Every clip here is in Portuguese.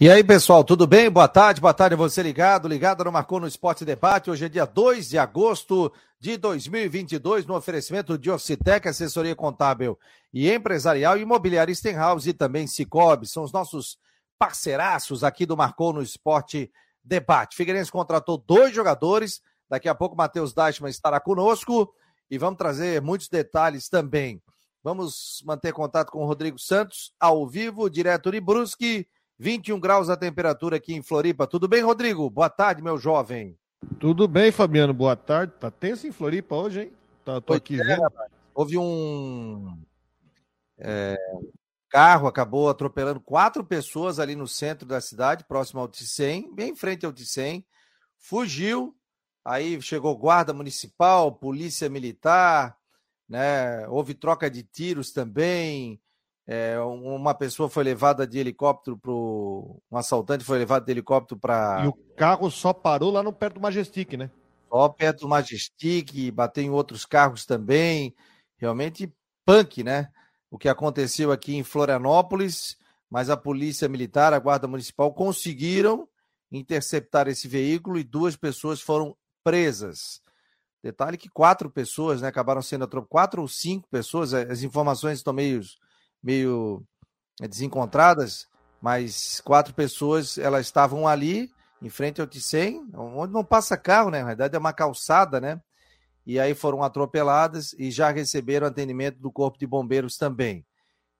E aí, pessoal, tudo bem? Boa tarde, boa tarde a você ligado, ligado no Marcou no Esporte Debate. Hoje é dia 2 de agosto de 2022, no oferecimento de Ocitec, assessoria contábil e empresarial, imobiliária Stenhouse e também Cicobi. São os nossos parceiraços aqui do Marcou no Esporte Debate. Figueirense contratou dois jogadores, daqui a pouco Matheus Deichmann estará conosco e vamos trazer muitos detalhes também. Vamos manter contato com o Rodrigo Santos, ao vivo, direto de Brusque 21 graus a temperatura aqui em Floripa. Tudo bem, Rodrigo? Boa tarde, meu jovem. Tudo bem, Fabiano. Boa tarde. Tá tenso em Floripa hoje, hein? Tá, tô aqui é, vendo. Houve um é, carro, acabou atropelando quatro pessoas ali no centro da cidade, próximo ao Ticem, bem em frente ao Ticem. Fugiu, aí chegou guarda municipal, polícia militar, né? Houve troca de tiros também. É, uma pessoa foi levada de helicóptero para um assaltante foi levado de helicóptero para e o carro só parou lá no perto do Majestic, né? Só perto do Majestic, bateu em outros carros também, realmente punk, né? O que aconteceu aqui em Florianópolis, mas a polícia militar, a guarda municipal conseguiram interceptar esse veículo e duas pessoas foram presas. Detalhe que quatro pessoas, né, acabaram sendo atropeladas, quatro ou cinco pessoas, as informações estão meio meio eh, desencontradas, mas quatro pessoas elas estavam ali em frente ao Ticem, onde não passa carro, né? Na verdade é uma calçada, né? E aí foram atropeladas e já receberam atendimento do Corpo de Bombeiros também.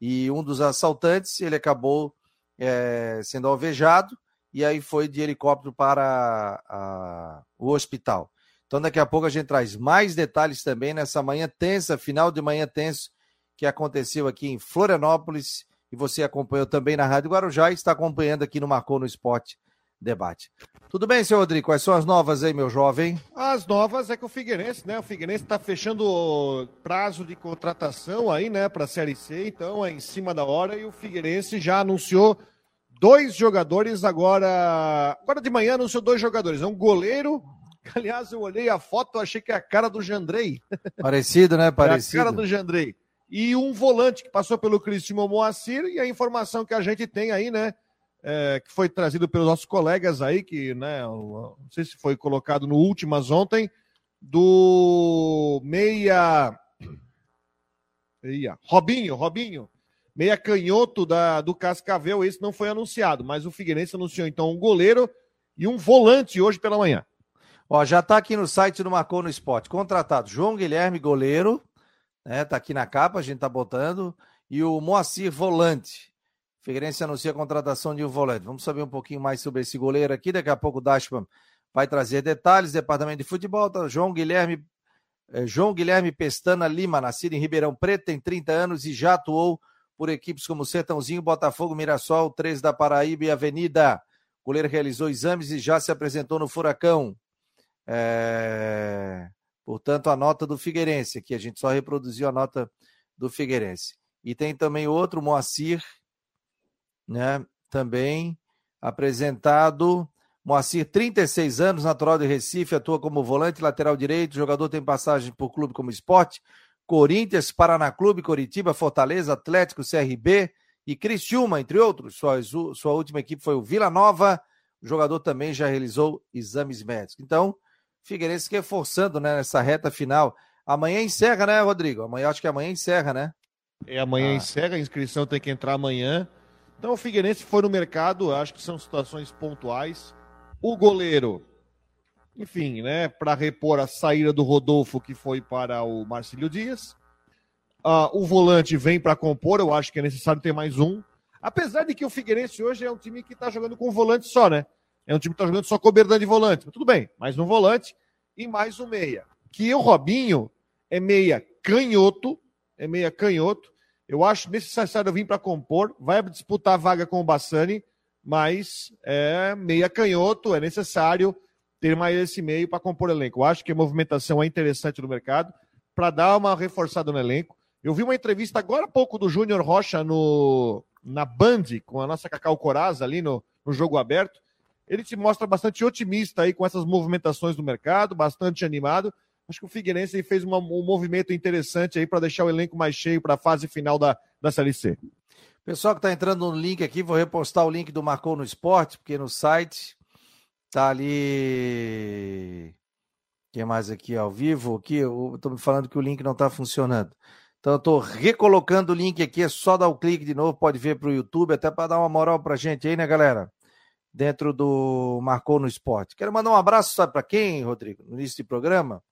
E um dos assaltantes, ele acabou é, sendo alvejado e aí foi de helicóptero para a, o hospital. Então daqui a pouco a gente traz mais detalhes também nessa manhã tensa, final de manhã tenso que aconteceu aqui em Florianópolis e você acompanhou também na Rádio Guarujá e está acompanhando aqui no Marcou no Esporte Debate. Tudo bem, senhor Rodrigo? Quais são as novas aí, meu jovem? As novas é que o Figueirense, né? O Figueirense está fechando o prazo de contratação aí, né, para a Série C, então é em cima da hora e o Figueirense já anunciou dois jogadores agora. Agora de manhã anunciou dois jogadores. É um goleiro. Aliás, eu olhei a foto, achei que é a cara do Jandrei. Parecido, né? Parecido. É a cara do Jandrei e um volante que passou pelo Cristimo Moacir e a informação que a gente tem aí, né? É, que foi trazido pelos nossos colegas aí, que, né, não sei se foi colocado no Últimas ontem, do meia. meia Robinho, Robinho, meia canhoto da, do Cascavel, esse não foi anunciado, mas o Figueirense anunciou então um goleiro e um volante hoje pela manhã. Ó, já tá aqui no site do Marcou no Esporte, contratado João Guilherme, goleiro, né? Tá aqui na capa, a gente tá botando. E o Moacir Volante. Figueirense anuncia a contratação de um volante. Vamos saber um pouquinho mais sobre esse goleiro aqui. Daqui a pouco o Dashman vai trazer detalhes. Departamento de Futebol, tá? João Guilherme é, João Guilherme Pestana Lima, nascido em Ribeirão Preto, tem 30 anos e já atuou por equipes como Sertãozinho, Botafogo, Mirassol, 3 da Paraíba e Avenida. O goleiro realizou exames e já se apresentou no Furacão. É... Portanto, a nota do Figueirense, aqui a gente só reproduziu a nota do Figueirense. E tem também outro, Moacir, né? Também apresentado. Moacir, 36 anos, natural de Recife, atua como volante lateral direito. Jogador tem passagem por clube como esporte. Corinthians, Paraná Clube, Coritiba, Fortaleza, Atlético, CRB e Criciúma, entre outros. Sua, sua última equipe foi o Vila Nova. O jogador também já realizou exames médicos. Então, Figueirense reforçando né, nessa reta final. Amanhã encerra, né, Rodrigo? Amanhã acho que amanhã encerra, né? É, amanhã ah. encerra, a inscrição tem que entrar amanhã. Então o Figueirense foi no mercado, acho que são situações pontuais. O goleiro, enfim, né, para repor a saída do Rodolfo, que foi para o Marcílio Dias. Uh, o volante vem para compor, eu acho que é necessário ter mais um. Apesar de que o Figueirense hoje é um time que está jogando com volante só, né? É um time que está jogando só com o de volante. tudo bem, mais um volante e mais um meia. Que o Robinho é meia canhoto, é meia canhoto. Eu acho necessário vir para compor, vai disputar a vaga com o Bassani, mas é meia canhoto, é necessário ter mais esse meio para compor o elenco. Eu acho que a movimentação é interessante no mercado para dar uma reforçada no elenco. Eu vi uma entrevista agora há pouco do Júnior Rocha no, na Band, com a nossa Cacau Coraza ali no, no jogo aberto ele se mostra bastante otimista aí com essas movimentações do mercado, bastante animado. Acho que o Figueirense fez uma, um movimento interessante aí para deixar o elenco mais cheio para a fase final da, da Série C. Pessoal que está entrando no link aqui, vou repostar o link do Marcou no Esporte, porque no site tá ali. Quem mais aqui ao vivo? Aqui, eu estou me falando que o link não está funcionando. Então eu estou recolocando o link aqui, é só dar o clique de novo, pode ver para o YouTube, até para dar uma moral para gente aí, né, galera? Dentro do Marcou no Esporte. Quero mandar um abraço, sabe para quem, Rodrigo? No início do programa.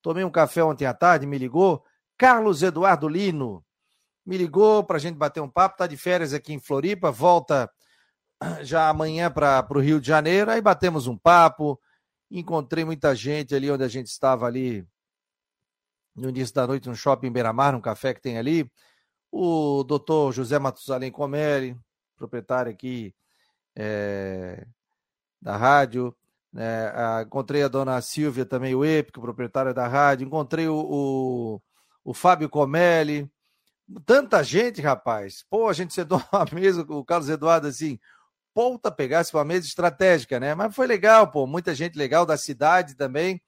Tomei um café ontem à tarde, me ligou. Carlos Eduardo Lino me ligou para a gente bater um papo, tá de férias aqui em Floripa, volta já amanhã para o Rio de Janeiro, aí batemos um papo, encontrei muita gente ali onde a gente estava ali no início da noite no shopping Beira-Mar, num café que tem ali, o doutor José Matusalém Comelli, proprietário aqui é, da rádio, né, encontrei a dona Silvia também, o Épico, proprietária da rádio, encontrei o, o, o Fábio Comelli, tanta gente, rapaz. Pô, a gente sentou uma mesa, o Carlos Eduardo, assim, ponta pegasse uma mesa estratégica, né? Mas foi legal, pô, muita gente legal da cidade também.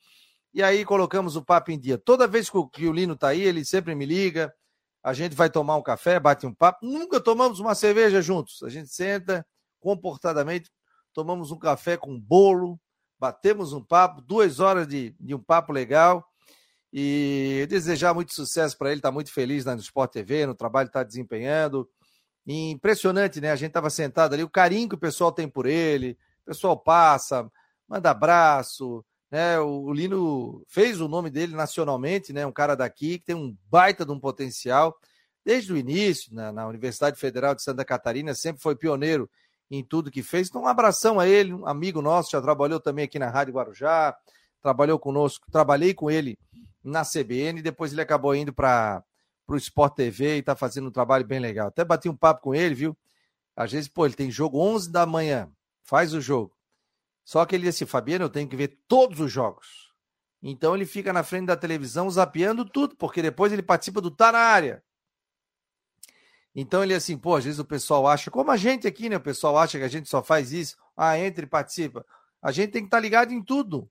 E aí colocamos o papo em dia. Toda vez que o, que o Lino tá aí, ele sempre me liga. A gente vai tomar um café, bate um papo. Nunca tomamos uma cerveja juntos. A gente senta comportadamente, tomamos um café com bolo, batemos um papo, duas horas de, de um papo legal. E desejar muito sucesso para ele, está muito feliz na Sport TV, no trabalho que está desempenhando. E impressionante, né? A gente estava sentado ali, o carinho que o pessoal tem por ele, o pessoal passa, manda abraço, né? O, Lino fez o nome dele nacionalmente, né? Um cara daqui que tem um baita de um potencial. Desde o início, na, na Universidade Federal de Santa Catarina, sempre foi pioneiro em tudo que fez. Então, um abração a ele, um amigo nosso, já trabalhou também aqui na Rádio Guarujá, trabalhou conosco, trabalhei com ele na CBN, depois ele acabou indo para o Sport TV e está fazendo um trabalho bem legal. Até bati um papo com ele, viu? Às vezes, pô, ele tem jogo 11 da manhã, faz o jogo. Só que ele disse, Fabiano, eu tenho que ver todos os jogos. Então ele fica na frente da televisão zapeando tudo, porque depois ele participa do Tá na área. Então ele assim, pô, às vezes o pessoal acha, como a gente aqui, né? O pessoal acha que a gente só faz isso. Ah, entra e participa. A gente tem que estar tá ligado em tudo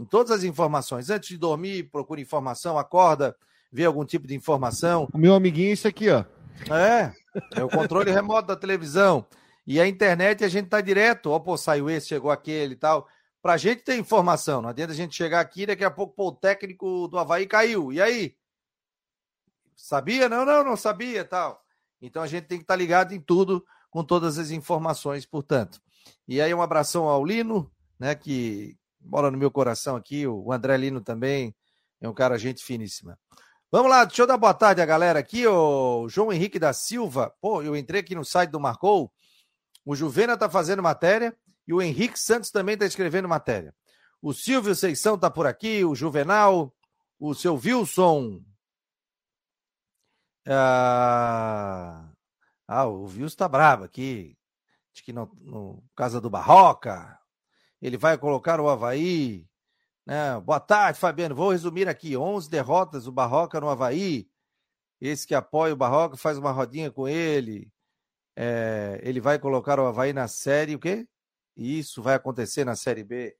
em todas as informações. Antes de dormir, procura informação, acorda, vê algum tipo de informação. O meu amiguinho é isso aqui, ó. É, é o controle remoto da televisão. E a internet a gente tá direto, ó, pô, saiu esse, chegou aquele e tal. Pra gente ter informação, não adianta a gente chegar aqui daqui a pouco, pô, o técnico do Havaí caiu. E aí? Sabia? Não, não, não sabia tal. Então a gente tem que estar tá ligado em tudo, com todas as informações, portanto. E aí um abração ao Lino, né, que, bola no meu coração aqui. O André Lino também é um cara gente finíssima. Vamos lá, deixa eu dar boa tarde a galera aqui. O João Henrique da Silva. Pô, eu entrei aqui no site do Marcou. O Juvena tá fazendo matéria e o Henrique Santos também tá escrevendo matéria. O Silvio Seição tá por aqui, o Juvenal, o seu Wilson. Ah, ah o Wilson tá bravo aqui. Acho que no, no Casa do Barroca ele vai colocar o Havaí. Né? Boa tarde, Fabiano. Vou resumir aqui: 11 derrotas, o Barroca no Havaí. Esse que apoia o Barroca faz uma rodinha com ele. É, ele vai colocar o Havaí na série, o quê? Isso vai acontecer na série B.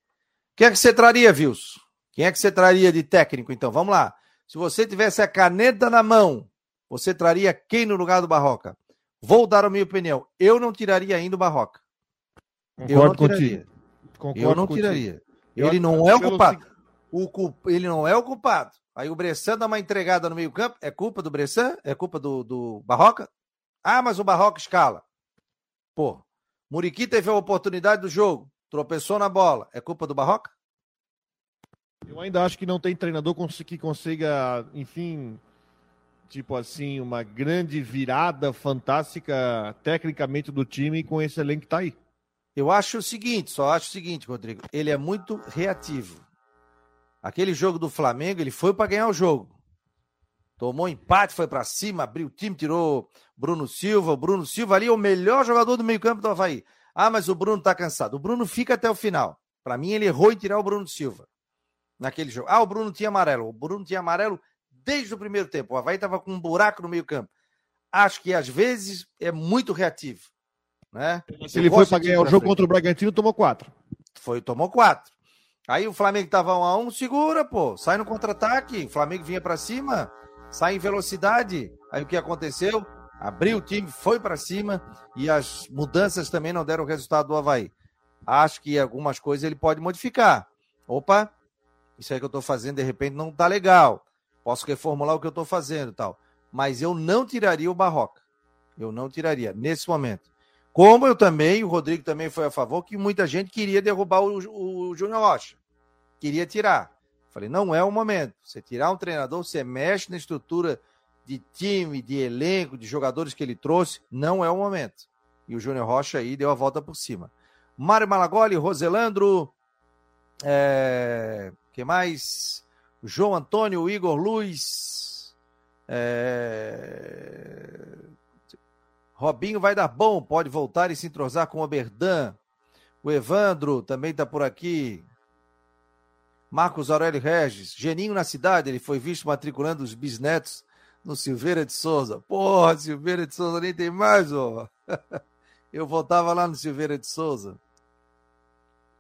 Quem é que você traria, Wilson? Quem é que você traria de técnico, então? Vamos lá. Se você tivesse a caneta na mão, você traria quem no lugar do Barroca? Vou dar a minha opinião. Eu não tiraria ainda o Barroca. Concordo eu não tiraria. Concordo eu não tiraria. Ele não é o culpado. O culp... Ele não é o culpado. Aí o Bressan dá uma entregada no meio-campo. É culpa do Bressan? É culpa do, do Barroca? Ah, mas o Barroca escala. Pô, Muriqui teve a oportunidade do jogo, tropeçou na bola. É culpa do Barroca? Eu ainda acho que não tem treinador que consiga, enfim, tipo assim, uma grande virada fantástica tecnicamente do time com esse elenco que tá aí. Eu acho o seguinte, só acho o seguinte, Rodrigo, ele é muito reativo. Aquele jogo do Flamengo, ele foi para ganhar o jogo. Tomou empate, foi para cima, abriu o time, tirou Bruno Silva. O Bruno Silva ali é o melhor jogador do meio-campo do Havaí. Ah, mas o Bruno tá cansado. O Bruno fica até o final. Para mim, ele errou em tirar o Bruno Silva naquele jogo. Ah, o Bruno tinha amarelo. O Bruno tinha amarelo desde o primeiro tempo. O Havaí tava com um buraco no meio-campo. Acho que às vezes é muito reativo. Né? Se ele foi para ganhar o jogo frente. contra o Bragantino, tomou quatro. Foi, tomou quatro. Aí o Flamengo tava um a um, segura, pô. Sai no contra-ataque. O Flamengo vinha para cima, sai em velocidade. Aí o que aconteceu? Abriu o time, foi para cima e as mudanças também não deram resultado do Havaí. Acho que algumas coisas ele pode modificar. Opa, isso aí que eu estou fazendo de repente não tá legal. Posso reformular o que eu estou fazendo tal. Mas eu não tiraria o Barroca. Eu não tiraria nesse momento. Como eu também, o Rodrigo também foi a favor, que muita gente queria derrubar o, o Júnior Rocha. Queria tirar. Falei, não é o momento. Você tirar um treinador, você mexe na estrutura de time, de elenco, de jogadores que ele trouxe, não é o momento. E o Júnior Rocha aí deu a volta por cima. Mário Malagoli, Roselandro, é... que mais? João Antônio, Igor Luiz, é... Robinho vai dar bom, pode voltar e se entrosar com o Oberdan. O Evandro também está por aqui. Marcos Aurélio Regis, Geninho na cidade, ele foi visto matriculando os bisnetos no Silveira de Souza. Porra, Silveira de Souza nem tem mais, ó. Eu voltava lá no Silveira de Souza.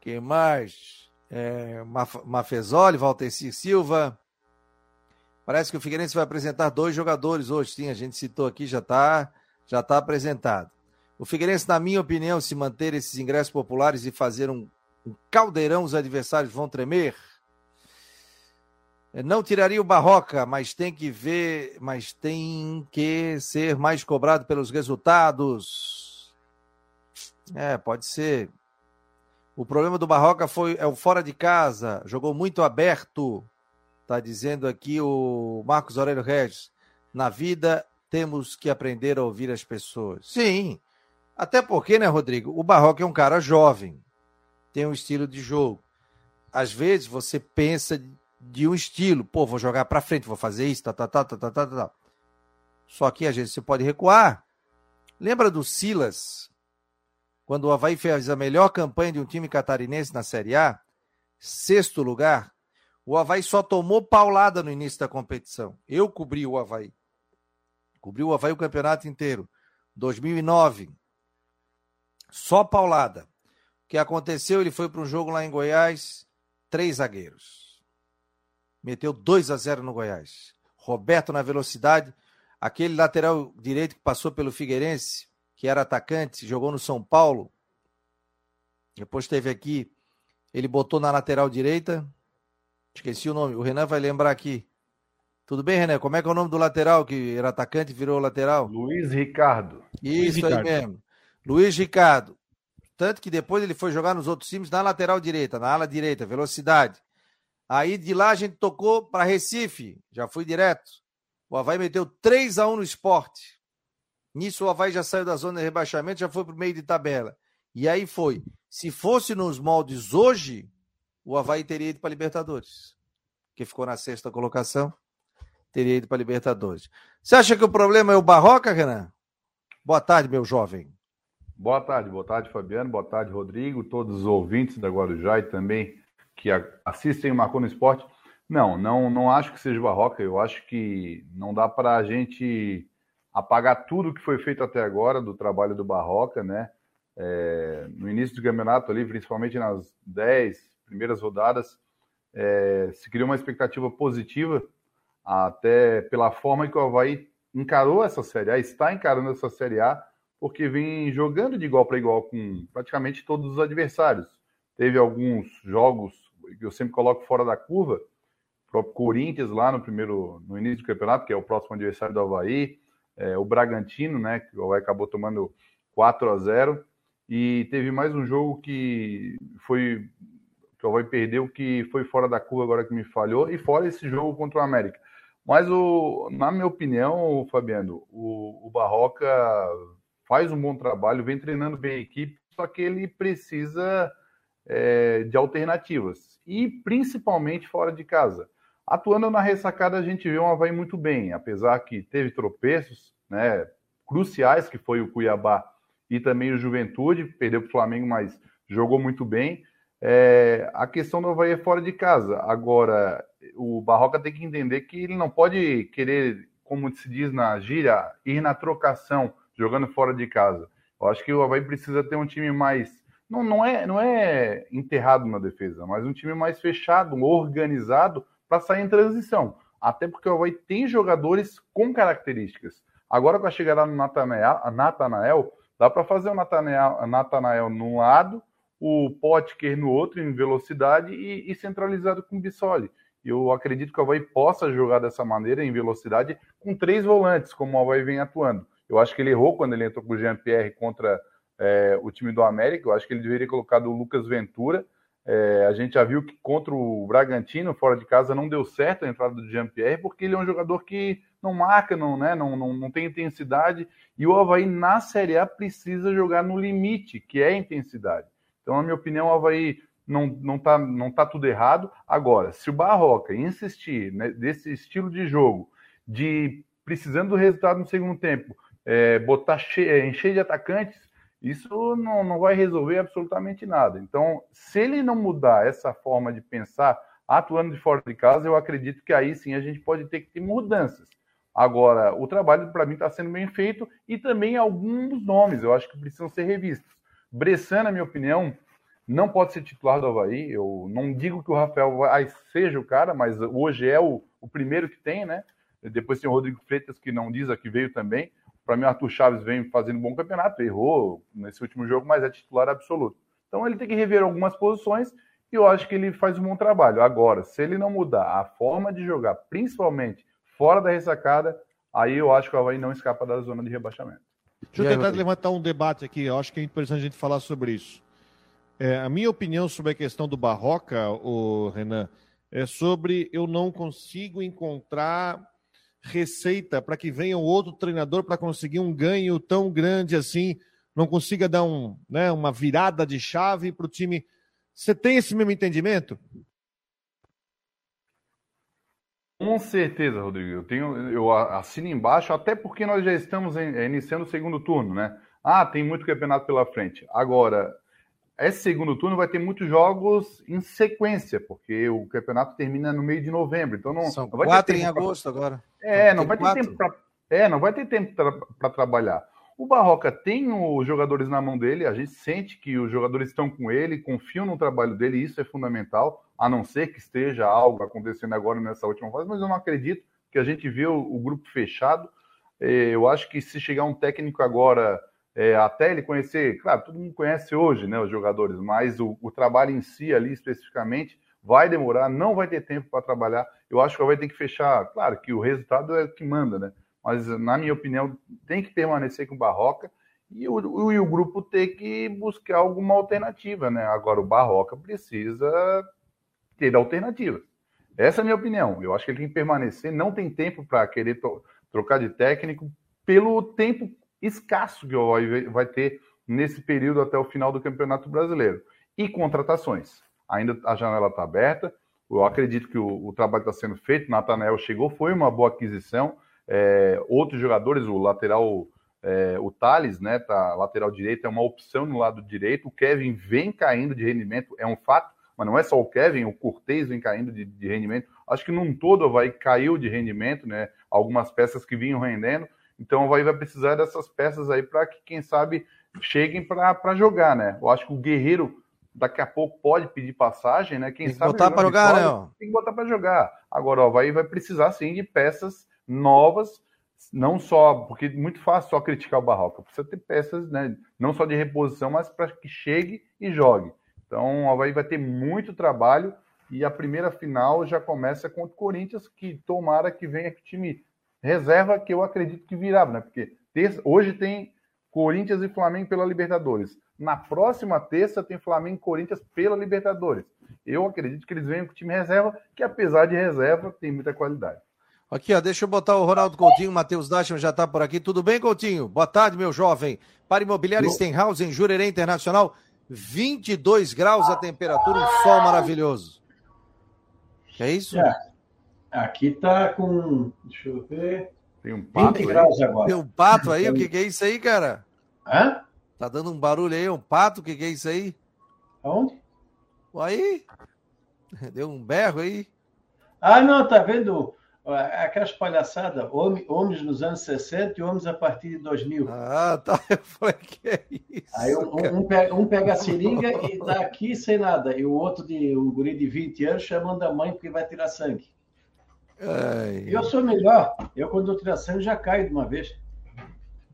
Quem mais? É, Mafezoli, Valteci Silva. Parece que o Figueirense vai apresentar dois jogadores hoje, sim. A gente citou aqui, já está já tá apresentado. O Figueirense, na minha opinião, se manter esses ingressos populares e fazer um, um caldeirão, os adversários vão tremer. Não tiraria o Barroca, mas tem que ver, mas tem que ser mais cobrado pelos resultados. É, pode ser. O problema do Barroca foi é o fora de casa, jogou muito aberto. Tá dizendo aqui o Marcos Aurélio Regis. Na vida temos que aprender a ouvir as pessoas. Sim. Até porque, né, Rodrigo? O Barroca é um cara jovem, tem um estilo de jogo. Às vezes você pensa de um estilo. Pô, vou jogar para frente, vou fazer isso, tá, tá, tá, tá, tá, tá, tá. Só que às vezes você pode recuar. Lembra do Silas? Quando o Havaí fez a melhor campanha de um time catarinense na Série A, sexto lugar, o Havaí só tomou paulada no início da competição. Eu cobri o Havaí. Cobri o Havaí o campeonato inteiro. 2009. Só paulada. O que aconteceu? Ele foi para um jogo lá em Goiás, três zagueiros meteu 2 a 0 no Goiás. Roberto na velocidade, aquele lateral direito que passou pelo Figueirense, que era atacante, jogou no São Paulo. Depois teve aqui, ele botou na lateral direita. Esqueci o nome, o Renan vai lembrar aqui. Tudo bem, Renan? Como é que é o nome do lateral que era atacante e virou lateral? Luiz Ricardo. Isso Luiz aí Ricardo. mesmo. Luiz Ricardo. Tanto que depois ele foi jogar nos outros times na lateral direita, na ala direita, velocidade. Aí de lá a gente tocou para Recife, já fui direto. O Havaí meteu 3 a 1 no esporte. Nisso o Havaí já saiu da zona de rebaixamento, já foi para o meio de tabela. E aí foi. Se fosse nos moldes hoje, o Havaí teria ido para Libertadores. Que ficou na sexta colocação, teria ido para Libertadores. Você acha que o problema é o Barroca, Renan? Boa tarde, meu jovem. Boa tarde, boa tarde, Fabiano. Boa tarde, Rodrigo, todos os ouvintes da Guarujá e também que assistem o Marcou no Esporte. Não, não, não acho que seja barroca. Eu acho que não dá para a gente apagar tudo que foi feito até agora do trabalho do Barroca, né? É, no início do campeonato ali, principalmente nas 10 primeiras rodadas, é, se criou uma expectativa positiva, até pela forma que o Havaí encarou essa Série A, está encarando essa Série A, porque vem jogando de igual para igual com praticamente todos os adversários. Teve alguns jogos que eu sempre coloco fora da curva, o próprio Corinthians lá no primeiro, no início do campeonato, que é o próximo adversário do Havaí, é, o Bragantino, né, que o acabou tomando 4 a 0 e teve mais um jogo que foi que o Havaí perdeu, que foi fora da curva agora que me falhou, e fora esse jogo contra o América. Mas, o, na minha opinião, Fabiano, o, o Barroca faz um bom trabalho, vem treinando bem a equipe, só que ele precisa é, de alternativas e principalmente fora de casa. Atuando na ressacada, a gente vê um Havaí muito bem, apesar que teve tropeços né, cruciais, que foi o Cuiabá e também o Juventude, perdeu para o Flamengo, mas jogou muito bem. É, a questão do Havaí é fora de casa. Agora, o Barroca tem que entender que ele não pode querer, como se diz na gíria, ir na trocação, jogando fora de casa. Eu acho que o Havaí precisa ter um time mais não, não, é, não é enterrado na defesa, mas um time mais fechado, organizado para sair em transição. Até porque o Havaí tem jogadores com características. Agora, com a chegada do Natanael, dá para fazer o Natanael, num lado, o Potker no outro, em velocidade, e, e centralizado com o Bissoli. Eu acredito que o Havaí possa jogar dessa maneira, em velocidade, com três volantes, como o Havaí vem atuando. Eu acho que ele errou quando ele entrou com o Jean-Pierre contra é, o time do América. Eu acho que ele deveria ter colocado o Lucas Ventura. É, a gente já viu que contra o Bragantino, fora de casa, não deu certo a entrada do Jean-Pierre, porque ele é um jogador que não marca, não, né, não, não, não tem intensidade. E o Havaí, na Série A, precisa jogar no limite, que é a intensidade. Então, na minha opinião, o Havaí não, não, tá, não tá tudo errado. Agora, se o Barroca insistir né, estilo de jogo, de precisando do resultado no segundo tempo, é, botar che é, encher de atacantes, isso não, não vai resolver absolutamente nada. Então, se ele não mudar essa forma de pensar atuando de fora de casa, eu acredito que aí sim a gente pode ter que ter mudanças. Agora, o trabalho para mim está sendo bem feito e também alguns nomes eu acho que precisam ser revistos. Bressan, na minha opinião, não pode ser titular do Havaí. Eu não digo que o Rafael vai, seja o cara, mas hoje é o, o primeiro que tem, né? Depois tem o Rodrigo Freitas, que não diz, que veio também. Para mim, o Arthur Chaves vem fazendo um bom campeonato, errou nesse último jogo, mas é titular absoluto. Então ele tem que rever algumas posições e eu acho que ele faz um bom trabalho. Agora, se ele não mudar a forma de jogar, principalmente fora da ressacada, aí eu acho que o Havaí não escapa da zona de rebaixamento. Deixa eu tentar levantar um debate aqui, eu acho que é interessante a gente falar sobre isso. É, a minha opinião sobre a questão do Barroca, o Renan, é sobre eu não consigo encontrar receita para que venha outro treinador para conseguir um ganho tão grande assim, não consiga dar um, né, uma virada de chave para o time. Você tem esse mesmo entendimento? Com certeza, Rodrigo. Eu tenho, eu assino embaixo, até porque nós já estamos iniciando o segundo turno, né? Ah, tem muito campeonato pela frente. Agora, esse segundo turno vai ter muitos jogos em sequência, porque o campeonato termina no meio de novembro. Então não, São não vai quatro ter em agosto pra... agora. É, não vai ter tempo para é, não vai ter tempo para trabalhar. O Barroca tem os jogadores na mão dele, a gente sente que os jogadores estão com ele, confiam no trabalho dele, isso é fundamental, a não ser que esteja algo acontecendo agora nessa última fase, mas eu não acredito que a gente vê o, o grupo fechado. É, eu acho que se chegar um técnico agora é, até ele conhecer, claro, todo mundo conhece hoje, né, os jogadores, mas o, o trabalho em si ali especificamente vai demorar, não vai ter tempo para trabalhar. Eu acho que vai ter que fechar, claro que o resultado é o que manda, né? Mas na minha opinião tem que permanecer com o Barroca e o, e o grupo ter que buscar alguma alternativa, né? Agora o Barroca precisa ter alternativas. Essa é a minha opinião. Eu acho que ele tem que permanecer, não tem tempo para querer trocar de técnico pelo tempo escasso que o Havaí vai ter nesse período até o final do Campeonato Brasileiro. E contratações. Ainda a janela está aberta. Eu acredito que o, o trabalho está sendo feito. Natanael chegou, foi uma boa aquisição. É, outros jogadores, o lateral, é, o Thales, né, tá, lateral direito, é uma opção no lado direito. O Kevin vem caindo de rendimento, é um fato, mas não é só o Kevin, o Cortez vem caindo de, de rendimento. Acho que num todo vai caiu de rendimento, né? Algumas peças que vinham rendendo. Então vai, vai precisar dessas peças aí para que, quem sabe, cheguem para jogar, né? Eu acho que o Guerreiro daqui a pouco pode pedir passagem, né? Quem tem que sabe botar para jogar, né? Tem que botar para jogar. Agora, ó, vai, vai precisar sim de peças novas, não só, porque é muito fácil só criticar o Barroca, precisa ter peças, né? Não só de reposição, mas para que chegue e jogue. Então, o Havaí vai ter muito trabalho e a primeira final já começa contra o Corinthians, que tomara que venha que time reserva que eu acredito que virava, né? Porque terça, hoje tem Corinthians e Flamengo pela Libertadores. Na próxima terça tem Flamengo e Corinthians pela Libertadores. Eu acredito que eles venham com o time reserva, que apesar de reserva, tem muita qualidade. Aqui, ó, deixa eu botar o Ronaldo Coutinho, o Matheus Dachman já está por aqui. Tudo bem, Coutinho? Boa tarde, meu jovem. Para Imobiliária eu... Stenhouse, em Jurerê Internacional, 22 graus a temperatura, um sol maravilhoso. É isso? É. Aqui tá com. Deixa eu ver. Tem um pato 20 aí. graus agora. Tem um pato aí? O que, que é isso aí, cara? Hã? Tá dando um barulho aí, um pato? O que, que é isso aí? Aonde? Aí. Deu um berro aí. Ah, não, tá vendo? Aquelas palhaçadas, homens nos anos 60 e homens a partir de 2000. Ah, tá. Eu falei que é isso. Aí um, um, pega, um pega a seringa e tá aqui sem nada. E o outro, de, um guri de 20 anos, chamando a mãe porque vai tirar sangue. Ai. Eu sou melhor. Eu, quando eu tiro sangue, já caio de uma vez.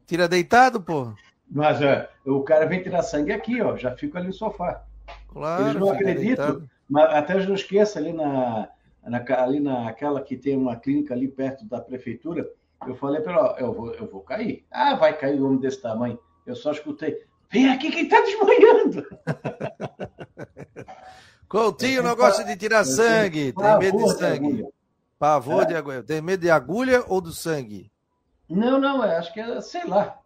Tira deitado, pô. Mas é, o cara vem tirar sangue aqui, ó. Já fico ali no sofá. Claro. Eles não acreditam, deitado. mas até eu não esqueço, ali na, na, ali naquela que tem uma clínica ali perto da prefeitura, eu falei para ela, eu vou, eu vou cair. Ah, vai cair um homem desse tamanho. Eu só escutei, vem aqui quem tá desmanhando. Coutinho não gosta de tirar sangue, tem medo de sangue. Pavor É. de agulha. Tem medo de agulha ou do sangue? Não, não, é, acho que é, sei lá.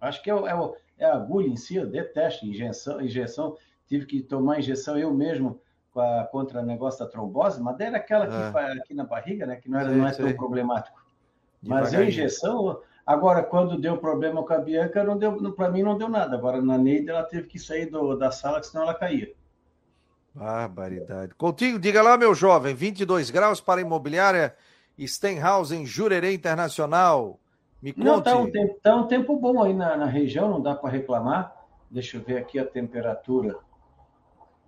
Acho que é, é, é a agulha em si, eu detesto injeção, injeção. Tive que tomar injeção eu mesmo a- contra o negócio da trombose, mas era aquela que É. aqui na barriga, né? Que não, era, não é tão problemático. Mas a injeção, agora, quando deu problema com a Bianca, não deu, para mim não deu nada. Agora, na Neide, ela teve que sair do- da sala, senão ela caía. Barbaridade. Coutinho, diga lá, meu jovem, 22 graus para a imobiliária Stenhouse em Jurerê Internacional. Me conte. Não, tá um tempo, tá um tempo bom aí na, na região, não dá para reclamar. Deixa eu ver aqui a temperatura.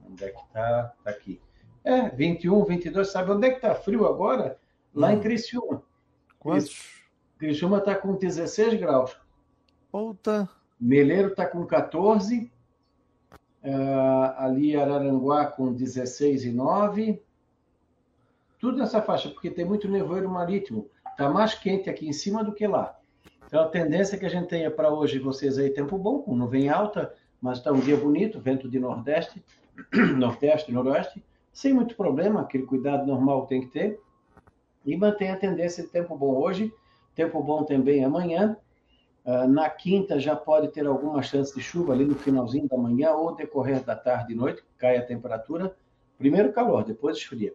Onde é que tá? Tá aqui. É, 21, 22. Sabe onde é que tá frio agora? Lá Hum. em Criciúma. Quantos? Criciúma tá com 16 graus. Puta. Meleiro tá com 14. Ah, ali Araranguá com 16 e 9. Tudo nessa faixa, porque tem muito nevoeiro marítimo. Tá mais quente aqui em cima do que lá. Então a tendência que a gente tenha para hoje, vocês aí, tempo bom, com nuvem alta, mas está um dia bonito, vento de nordeste, nordeste, noroeste, sem muito problema, aquele cuidado normal que tem que ter. E mantém a tendência de tempo bom hoje, tempo bom também amanhã. Ah, na quinta já pode ter alguma chance de chuva ali no finalzinho da manhã ou decorrer da tarde e noite, cai a temperatura. Primeiro calor, depois esfria.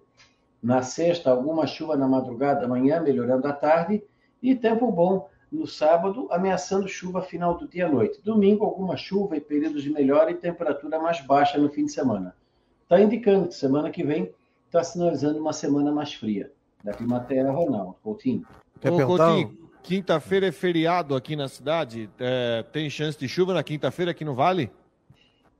Na sexta, alguma chuva na madrugada da manhã, melhorando à tarde. E tempo bom no sábado, ameaçando chuva final do dia à noite. Domingo, alguma chuva e períodos de melhora e temperatura mais baixa no fim de semana. Está indicando que semana que vem está sinalizando uma semana mais fria. Da Climaterra, Ronaldo Coutinho. Quer Ô, perguntar? Coutinho, quinta-feira é feriado aqui na cidade. É, tem chance de chuva na quinta-feira aqui no Vale?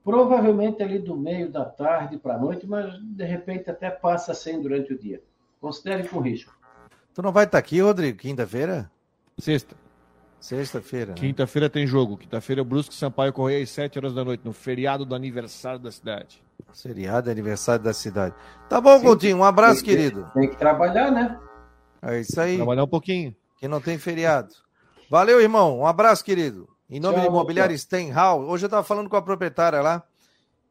Provavelmente ali do meio da tarde para a noite, mas de repente até passa sem durante o dia. Considere com risco. Tu não vai estar aqui, Rodrigo, quinta-feira? Sexta. Sexta-feira. né? Quinta-feira tem jogo. Quinta-feira é o Brusque Sampaio Correia às 7 horas da noite, no feriado do aniversário da cidade. Seriado, aniversário da cidade. Tá bom, Sim. Coutinho, um abraço, Tem que- querido. Tem que trabalhar, né? É isso aí, Trabalhar um pouquinho. Que não tem feriado. Valeu, irmão. Um abraço, querido. Em nome Tchau, da Imobiliária Steinhaus. Hoje eu estava falando com a proprietária lá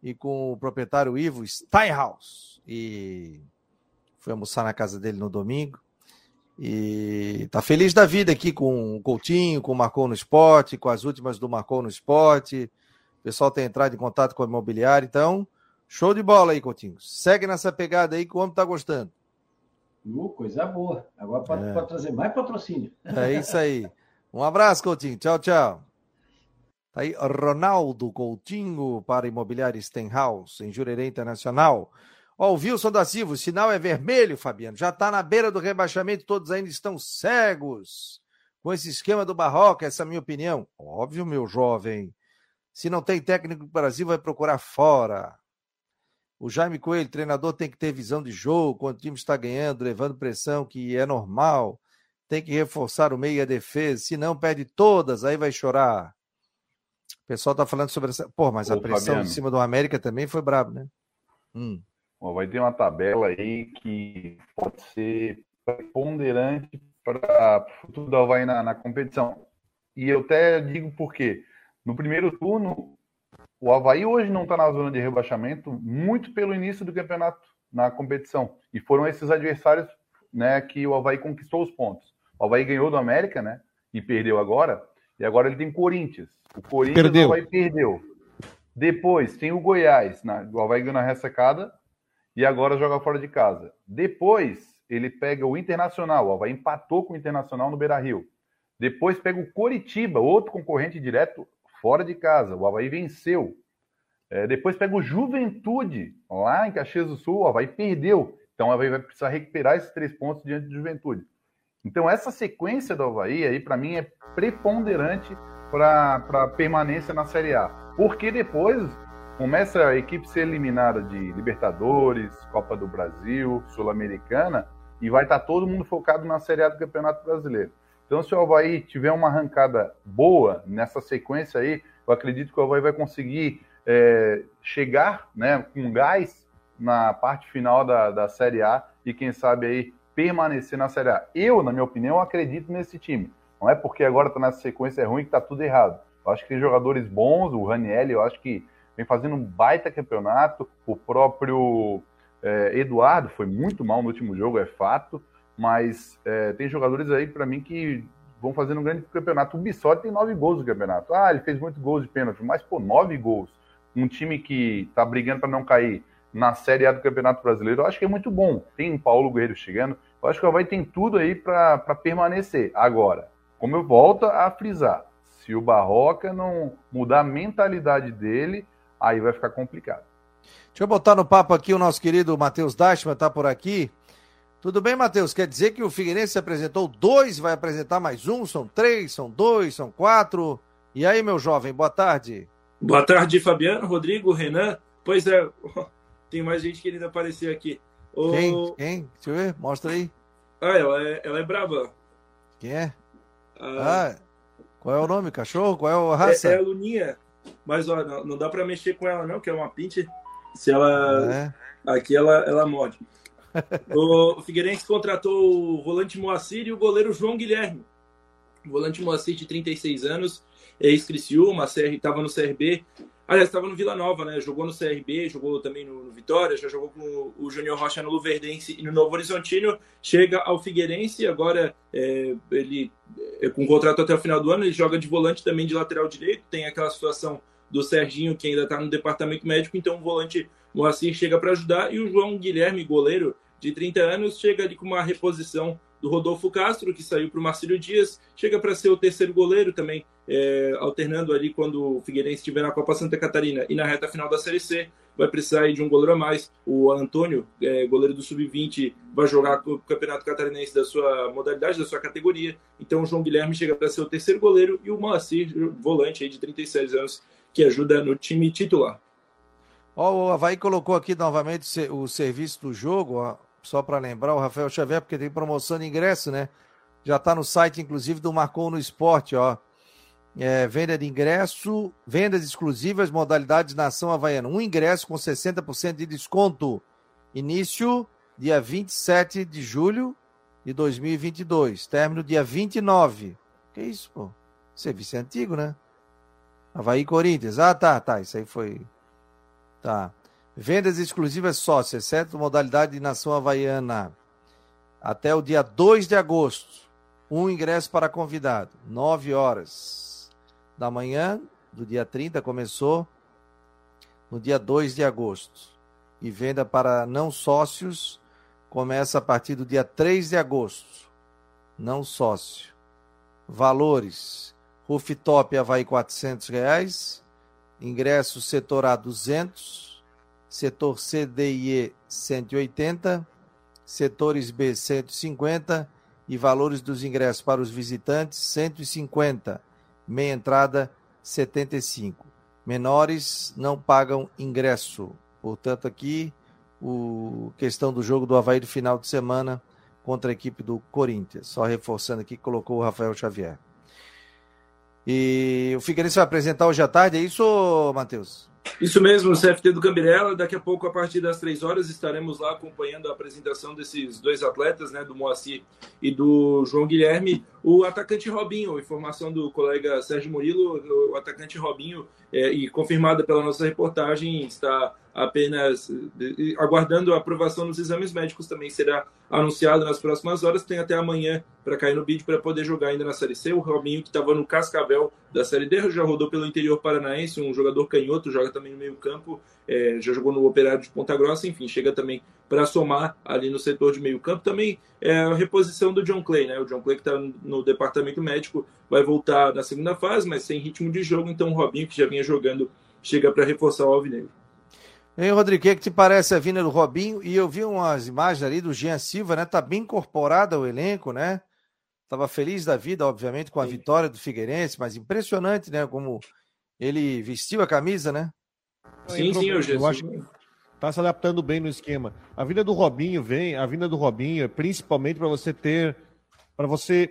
e com o proprietário Ivo Steinhaus. E fui almoçar na casa dele no domingo. E tá feliz da vida aqui com o Coutinho, com o Marcou no Esporte, com as últimas do Marcou no Esporte. O pessoal tem entrado em contato com a imobiliária. Então, show de bola aí, Coutinho. Segue nessa pegada aí que o homem tá gostando. Uh, coisa boa. Agora pode, É. pode trazer mais patrocínio. É isso aí. Um abraço, Coutinho. Tchau, tchau. Tá aí Ronaldo Coutinho para Imobiliária Stenhouse, em Jurerê Internacional. Ó, o Wilson da Silva, o sinal é vermelho, Fabiano. Já está na beira do rebaixamento, todos ainda estão cegos com esse esquema do Barroca, essa é a minha opinião. Óbvio, meu jovem. Se não tem técnico do Brasil, vai procurar fora. O Jaime Coelho, treinador, tem que ter visão de jogo, quando o time está ganhando, levando pressão, que é normal tem que reforçar o meio e a defesa, se não perde todas, aí vai chorar. O pessoal tá falando sobre essa. Pô, mas a Ô, pressão Fabiano. em cima do América também foi brabo, né? Hum. Ó, vai ter uma tabela aí que pode ser preponderante para o futuro do Havaí na, na competição. E eu até digo por quê. No primeiro turno, o Havaí hoje não está na zona de rebaixamento, muito pelo início do campeonato na competição. E foram esses adversários né, que o Havaí conquistou os pontos. O Havaí ganhou do América, né? E perdeu agora. E agora ele tem Corinthians. O Corinthians Perdeu. o Havaí perdeu. Depois tem o Goiás. Na, o Havaí ganhou na ressacada e agora joga fora de casa. Depois ele pega o Internacional. O Havaí empatou com o Internacional no Beira Rio. Depois pega o Coritiba, outro concorrente direto, fora de casa. O Havaí venceu. É, depois pega o Juventude, lá em Caxias do Sul. O Havaí perdeu. Então o Havaí vai precisar recuperar esses três pontos diante do Juventude. Então essa sequência do Havaí aí, para mim, é preponderante para permanência na Série A. Porque depois começa a equipe ser eliminada de Libertadores, Copa do Brasil, Sul-Americana, e vai estar todo mundo focado na Série A do Campeonato Brasileiro. Então, se o Havaí tiver uma arrancada boa nessa sequência aí, eu acredito que o Havaí vai conseguir é, chegar né, com gás na parte final da, da Série A e, quem sabe, aí permanecer na Série A. Eu, na minha opinião, acredito nesse time. Não é porque agora está nessa sequência ruim que está tudo errado. Eu acho que tem jogadores bons, o Raniel, eu acho que vem fazendo um baita campeonato. O próprio é, Eduardo foi muito mal no último jogo, é fato. Mas é, tem jogadores aí, para mim, que vão fazendo um grande campeonato. O Bissoli tem nove gols no campeonato. Ah, ele fez muitos gols de pênalti, mas, pô, nove gols. Um time que tá brigando para não cair na Série A do Campeonato Brasileiro, eu acho que é muito bom. Tem o Paulo Guerreiro chegando. Eu acho que o Havaí tem tudo aí para permanecer. Agora, como eu volto a frisar, se o Barroca não mudar a mentalidade dele, aí vai ficar complicado. Deixa eu botar no papo aqui o nosso querido Matheus Dashman, tá por aqui. Tudo bem, Matheus? Quer dizer que o Figueirense apresentou dois, vai apresentar mais um? São três, são dois, são quatro? E aí, meu jovem, boa tarde. Boa tarde, Fabiano, Rodrigo, Renan. Pois é, tem mais gente querendo aparecer aqui. O... Quem? Quem? Deixa eu ver, mostra aí. Ah, ela é, ela é braba. Quem é? Ah, ah, qual é o nome? Cachorro? Qual é a raça? É, é a Luninha. Mas ó, não, não dá para mexer com ela, não, que é uma pinte. Se ela. É. Aqui ela, ela morde. O Figueirense contratou o volante Moacir e o goleiro João Guilherme. O volante Moacir, de 36 anos, ex-Criciúma, estava no CRB. Aliás, estava no Vila Nova, né? Jogou no CRB, jogou também no, no Vitória, já jogou com o Júnior Rocha no Luverdense e no Novo Horizontino. Chega ao Figueirense, agora é, ele, é, com contrato até o final do ano, ele joga de volante também de lateral direito. Tem aquela situação do Serginho, que ainda está no departamento médico, então o volante Moacir chega para ajudar. E o João Guilherme, goleiro de 30 anos, chega ali com uma reposição do Rodolfo Castro, que saiu para o Marcelo Dias, chega para ser o terceiro goleiro também, é, alternando ali quando o Figueirense estiver na Copa Santa Catarina e na reta final da Série C, vai precisar de um goleiro a mais. O Antônio, é, goleiro do Sub-20, vai jogar o Campeonato Catarinense da sua modalidade, da sua categoria. Então o João Guilherme chega para ser o terceiro goleiro e o Moacir, volante aí de 36 anos, que ajuda no time titular. O Havaí colocou aqui novamente o serviço do jogo, ó, só para lembrar, o Rafael Xavier, porque tem promoção de ingresso, né? Já está no site, inclusive, do Marcou no Esporte, ó. É, venda de ingresso, vendas exclusivas, modalidades Nação Havaiana. Um ingresso com 60% de desconto. Início dia 27 de julho de 2022. Término dia 29. Que isso, pô? Serviço é antigo, né? Havaí Corinthians. Ah, tá, tá. Isso aí foi. Tá. Vendas exclusivas sócias, exceto modalidade de nação havaiana. Até o dia 2 de agosto. Um ingresso para convidado. 9 horas da manhã do dia 30 começou no dia 2 de agosto. E venda para não sócios começa a partir do dia 3 de agosto. Não sócio. Valores. Rooftop Havaí 400 reais. Ingresso setor A 200 setor C, D e E 180, setores B 150 e valores dos ingressos para os visitantes 150, meia entrada 75. Menores não pagam ingresso. Portanto, aqui o questão do jogo do Havaí do final de semana contra a equipe do Corinthians. Só reforçando aqui, colocou o Rafael Xavier. E o Figueirense vai apresentar hoje à tarde, é isso, Matheus? Isso mesmo, CFT do Cambirela. Daqui a pouco, a partir das três horas, estaremos lá acompanhando a apresentação desses dois atletas, né, do Moacir e do João Guilherme. O atacante Robinho, informação do colega Sérgio Murilo, o atacante Robinho, é, e confirmada pela nossa reportagem, está apenas aguardando a aprovação nos exames médicos, também será anunciado nas próximas horas. Tem até amanhã para cair no bid para poder jogar ainda na Série C. O Robinho, que estava no Cascavel da Série D, já rodou pelo interior paranaense, um jogador canhoto, joga também no meio-campo, é, já jogou no Operário de Ponta Grossa, enfim, chega também para somar ali no setor de meio-campo. Também é a reposição do John Clay, né? O John Clay, que está no departamento médico, vai voltar na segunda fase, mas sem ritmo de jogo, então o Robinho, que já vinha jogando, chega para reforçar o Alvinegro. Hein, Rodrigo, o que, é que te parece a vinda do Robinho? E eu vi umas imagens ali do Jean Silva, né? Tá bem incorporado ao elenco, né? Tava feliz da vida, obviamente, com a Sim. vitória do Figueirense, mas impressionante, né? Como ele vestiu a camisa, né? Sim, sim, eu, eu acho que tá se adaptando bem no esquema. A vinda do Robinho vem, a vinda do Robinho é principalmente para você ter, para você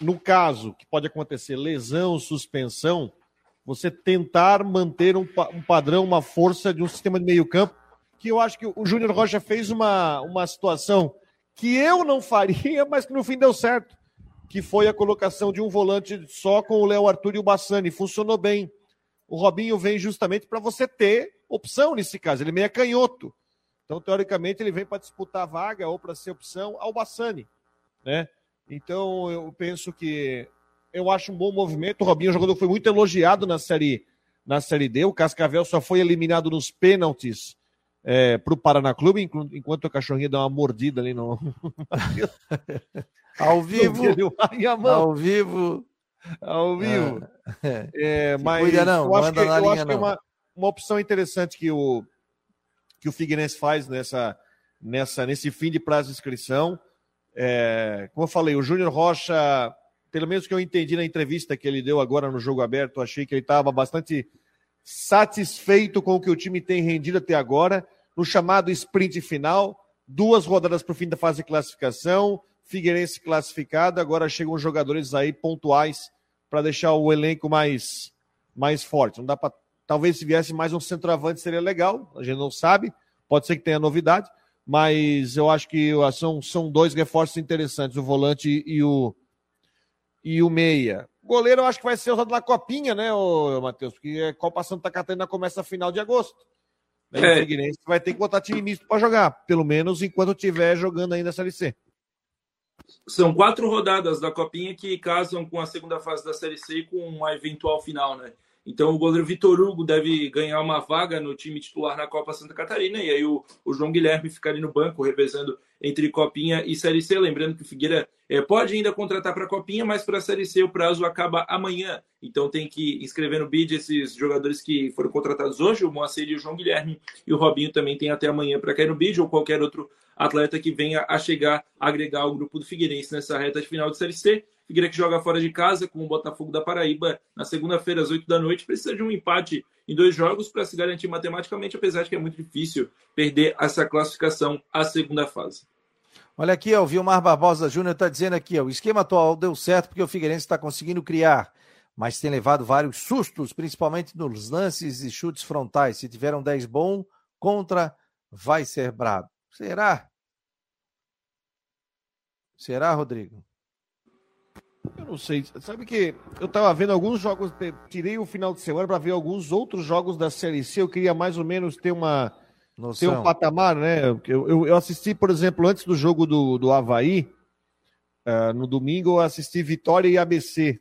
no caso que pode acontecer lesão, suspensão, você tentar manter um, um padrão, uma força de um sistema de meio campo, que eu acho que o Júnior Rocha fez uma, uma situação que eu não faria, mas que no fim deu certo, que foi a colocação de um volante só com o Léo Arthur e o Bassani, funcionou bem. O Robinho vem justamente para você ter opção nesse caso, ele é meio canhoto. Então, teoricamente, ele vem para disputar a vaga ou para ser opção ao Bassani, né? Então, eu penso que eu acho um bom movimento. O Robinho, o jogador, foi muito elogiado na série, na série D. O Cascavel só foi eliminado nos pênaltis é, para o Paraná Clube, enquanto o cachorrinho dá uma mordida ali no. ao vivo! Ao vivo! Ao vivo! É, é mas cuida, não, eu acho que, eu acho que é uma, uma opção interessante que o, que o Figueirense faz nessa, nessa, nesse fim de prazo de inscrição. É, como eu falei, o Júnior Rocha pelo menos que eu entendi na entrevista que ele deu agora no jogo aberto, achei que ele estava bastante satisfeito com o que o time tem rendido até agora, no chamado sprint final, duas rodadas para o fim da fase de classificação, Figueirense classificado, agora chegam jogadores aí pontuais para deixar o elenco mais, mais forte. Não dá para talvez se viesse mais um centroavante seria legal, a gente não sabe, pode ser que tenha novidade, mas eu acho que são, são dois reforços interessantes, o volante e o, e o meia. Goleiro eu acho que vai ser usado na copinha, né, Matheus? Porque a Copa Santa Catarina começa a final de agosto. Né? É. O Figueirense vai ter que botar time misto para jogar, pelo menos enquanto estiver jogando ainda a Série C. São quatro rodadas da Copinha que casam com a segunda fase da Série C e com uma eventual final, né? Então o goleiro Vitor Hugo deve ganhar uma vaga no time titular na Copa Santa Catarina e aí o, o João Guilherme ficar ali no banco, revezando entre Copinha e Série C. Lembrando que o Figueira é, pode ainda contratar para a Copinha, mas para a Série C o prazo acaba amanhã. Então tem que inscrever no bid esses jogadores que foram contratados hoje, o Moacir e o João Guilherme, e o Robinho também tem até amanhã para cair no bid, ou qualquer outro atleta que venha a chegar a agregar o grupo do Figueirense nessa reta de final de Série C. Figueira que joga fora de casa com o Botafogo da Paraíba na segunda-feira às 8 da noite. Precisa de um empate em dois jogos para se garantir matematicamente, apesar de que é muito difícil perder essa classificação à segunda fase. Olha aqui, o Vilmar Barbosa Júnior está dizendo aqui, ó, o esquema atual deu certo porque o Figueirense está conseguindo criar, mas tem levado vários sustos, principalmente nos lances e chutes frontais. Se tiver um 10 bom, contra vai ser brabo. Será? Será, Rodrigo? Eu não sei. Sabe que eu tava vendo alguns jogos, tirei o final de semana para ver alguns outros jogos da Série C. Eu queria mais ou menos ter uma Noção. ter um patamar, né? Eu, eu, eu, assisti, por exemplo, antes do jogo do, do Havaí, uh, no domingo, eu assisti Vitória e ABC.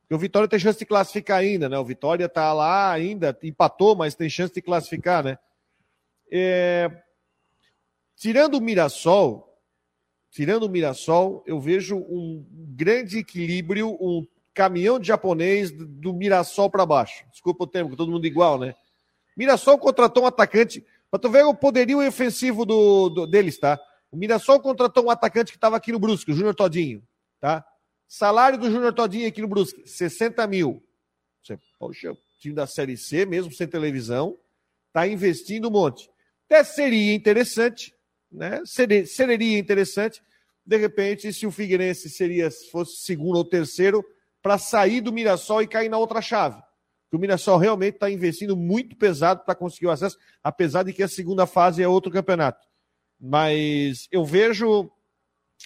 Porque o Vitória tem chance de classificar ainda, né? O Vitória tá lá ainda, empatou, mas tem chance de classificar, né? É... Tirando o Mirassol, tirando o Mirassol, eu vejo um grande equilíbrio, um caminhão de japonês do Mirassol para baixo. Desculpa o termo, todo mundo igual, né? Mirassol contratou um atacante, para tu ver o poderio ofensivo do, do, deles, tá? O Mirassol contratou um atacante que estava aqui no Brusque, o Júnior Todinho, tá? Salário do Júnior Todinho aqui no Brusque, 60 mil. Você, poxa, time da Série C, mesmo sem televisão, tá investindo um monte. Até seria interessante né? Seria, seria interessante, de repente, se o Figueirense seria, fosse segundo ou terceiro, para sair do Mirassol e cair na outra chave. o Mirassol realmente está investindo muito pesado para conseguir o acesso, apesar de que a segunda fase é outro campeonato. Mas eu vejo,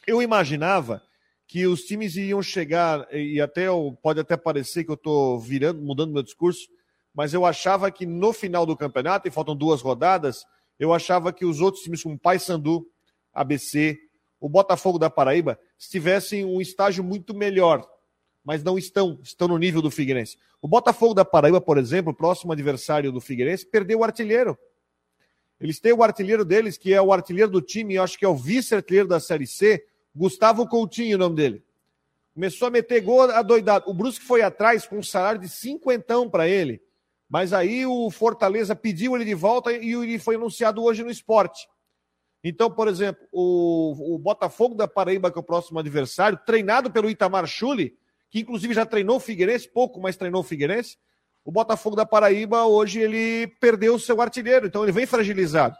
eu imaginava que os times iam chegar, e até pode até parecer que eu estou virando, mudando meu discurso, mas eu achava que no final do campeonato, e faltam duas rodadas, eu achava que os outros times como Paysandu, ABC, o Botafogo da Paraíba, estivessem um estágio muito melhor, mas não estão, estão no nível do Figueirense. O Botafogo da Paraíba, por exemplo, próximo adversário do Figueirense, perdeu o artilheiro. Eles têm o artilheiro deles, que é o artilheiro do time, eu acho que é o vice-artilheiro da Série C, Gustavo Coutinho, o nome dele. Começou a meter gol adoidado. O Brusque foi atrás com um salário de cinquentão para ele. Mas aí o Fortaleza pediu ele de volta e ele foi anunciado hoje no esporte. Então, por exemplo, o, o Botafogo da Paraíba, que é o próximo adversário, treinado pelo Itamar Chuli, que inclusive já treinou o Figueirense, pouco, mas treinou o Figueirense. O Botafogo da Paraíba, hoje, ele perdeu o seu artilheiro, então ele vem fragilizado.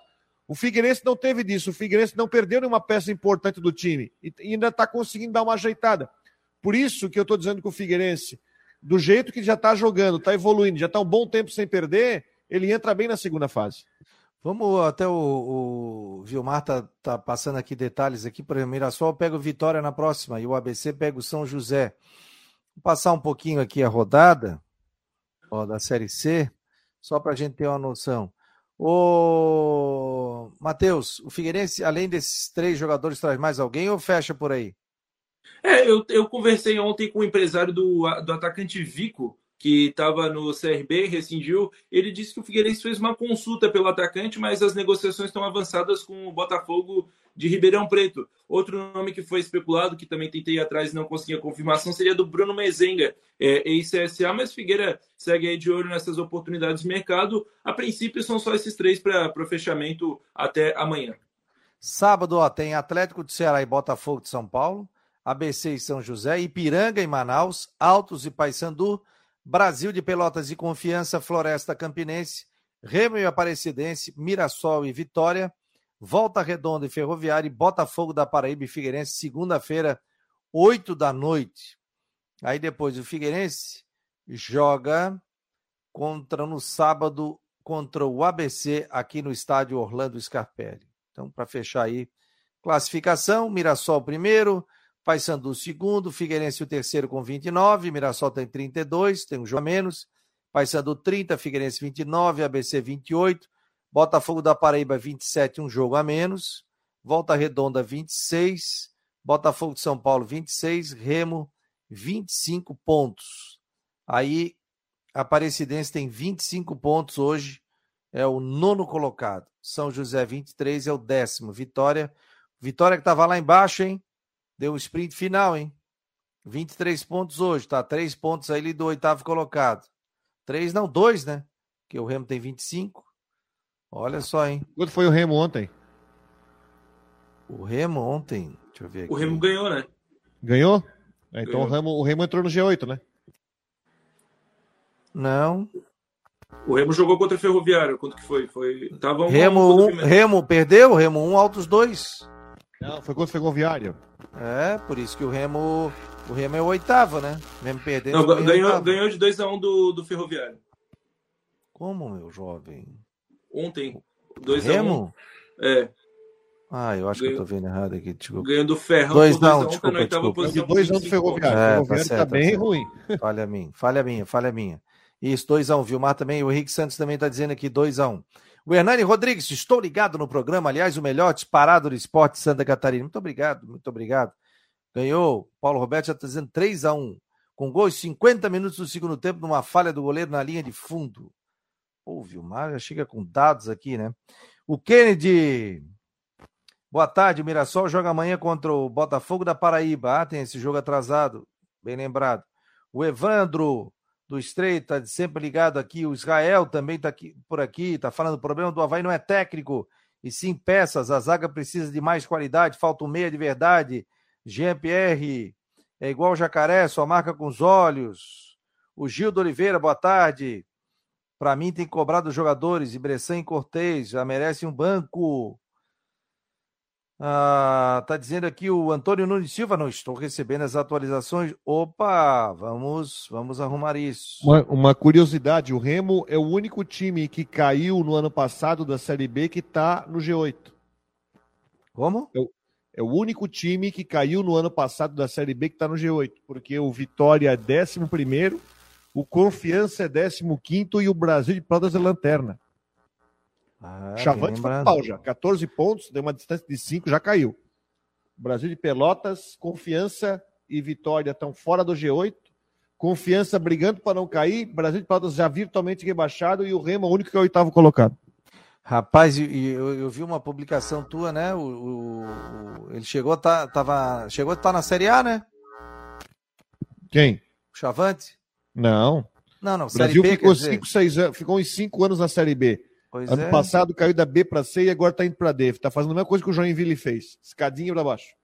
O Figueirense não teve disso, o Figueirense não perdeu nenhuma peça importante do time e ainda está conseguindo dar uma ajeitada. Por isso que eu estou dizendo que o Figueirense, do jeito que já está jogando, está evoluindo, já está um bom tempo sem perder, ele entra bem na segunda fase. Vamos até o, o Vilmar tá, tá, passando aqui detalhes aqui. Por exemplo, Mirassol pega o Vitória na próxima e o ABC pega o São José. Vou passar um pouquinho aqui a rodada ó, da Série C, só para a gente ter uma noção. O Matheus, o Figueirense, além desses três jogadores, traz mais alguém ou fecha por aí? É, eu, eu conversei ontem com o empresário do, do atacante Vico, que estava no CRB, rescindiu. Ele disse que o Figueirense fez uma consulta pelo atacante, mas as negociações estão avançadas com o Botafogo de Ribeirão Preto. Outro nome que foi especulado, que também tentei atrás e não consegui a confirmação, seria do Bruno Mezenga, é, ex-CSA, mas Figueira segue aí de olho nessas oportunidades de mercado. A princípio, são só esses três para o fechamento até amanhã. Sábado ó, tem Atlético de Ceará e Botafogo de São Paulo, ABC e São José, Ipiranga e Manaus, Altos e Paysandu, Brasil de Pelotas e Confiança, Floresta Campinense, Remo e Aparecidense, Mirassol e Vitória, Volta Redonda e Ferroviária e Botafogo da Paraíba e Figueirense, segunda-feira, 8 da noite. Aí depois o Figueirense joga contra no sábado contra o ABC aqui no estádio Orlando Scarpelli. Então, para fechar aí, classificação, Mirassol primeiro, Paysandu segundo, Figueirense o terceiro com 29, Mirassol tem 32, tem um jogo a menos, Paysandu 30, Figueirense 29, ABC 28, Botafogo da Paraíba 27, um jogo a menos, Volta Redonda 26, Botafogo de São Paulo 26, Remo 25 pontos. Aí Aparecidense tem 25 pontos hoje, é o nono colocado. São José 23 é o décimo. Vitória, Vitória que estava lá embaixo, hein? Deu um sprint final, hein? 23 pontos hoje, tá? Três pontos aí do oitavo colocado. Três, não, dois, né? Porque o Remo tem 25. Olha só, hein? Quanto foi o Remo ontem? O Remo ontem, deixa eu ver aqui. O Remo ganhou, né? Ganhou? É, então ganhou. O, Remo, o Remo entrou no G8, né? Não. O Remo jogou contra o Ferroviário. Quanto que foi? foi... Tava um Remo, um, Remo perdeu? Remo 1, um, altos 2. Não, foi contra o Ferroviário. É, por isso que o Remo. O Remo é o oitavo, né? Remo perdendo. Não, ganhou, ganhou de 2x1 um do, do Ferroviário. Como, meu jovem? Ontem. 2x1. Remo? Um. É. Ah, eu acho ganhou, que eu tô vendo errado aqui. Desculpa. Ganhando o Ferrão. 2 não, desculpa, tá desculpa. Posição, dois não do Ferroviário. É, o Ferroviário tá, certo, tá bem tá ruim. Falha minha, falha minha, falha minha. Isso, 2x1. Um. Vilmar também, o Henrique Santos também tá dizendo aqui 2x1. Um. O Hernani Rodrigues, estou ligado no programa, aliás, o melhor disparado do esporte Santa Catarina. Muito obrigado, muito obrigado. Ganhou, Paulo Roberto já está dizendo 3 a 1 com gols 50 minutos do segundo tempo, numa falha do goleiro na linha de fundo. Pô, o Vilmar já chega com dados aqui, né? O Kennedy. Boa tarde, o Mirassol joga amanhã contra o Botafogo da Paraíba. Ah, tem esse jogo atrasado, bem lembrado. O Evandro, do Estreito, tá sempre ligado aqui. O Israel também está aqui, por aqui, está falando: o problema do Havaí não é técnico, e sim peças. A zaga precisa de mais qualidade, falta um meia de verdade. Jean-Pierre é igual o jacaré, só marca com os olhos. O Gildo Oliveira, boa tarde. Para mim tem que cobrar dos jogadores. E Bressan e Cortez já merecem um banco. Ah, tá dizendo aqui o Antônio Nunes Silva, não estou recebendo as atualizações. Opa, vamos, vamos arrumar isso. Uma, uma curiosidade, o Remo é o único time que caiu no ano passado da Série B que está no G8. Como? É, é o único time que caiu no ano passado da Série B que está no G8, porque o Vitória é 11, o Confiança é 15 e o Brasil de Pelotas é lanterna. Ah, Chavante foi pau já, 14 pontos, deu uma distância de 5, já caiu. Brasil de Pelotas, Confiança e Vitória estão fora do G8. Confiança brigando para não cair, Brasil de Pelotas já virtualmente rebaixado e o Remo, o único que é o oitavo colocado. Rapaz, eu, eu, eu, vi uma publicação tua, né? O, o, o ele chegou, tá, tava, chegou a estar tá na Série A, né? Quem? O Chavante? Não. Não, não. O Brasil B, ficou, cinco, seis, ficou uns cinco anos na Série B. Pois ano é. passado caiu da B para C e agora está indo para D. Está fazendo a mesma coisa que o Joinville fez. Escadinha para baixo.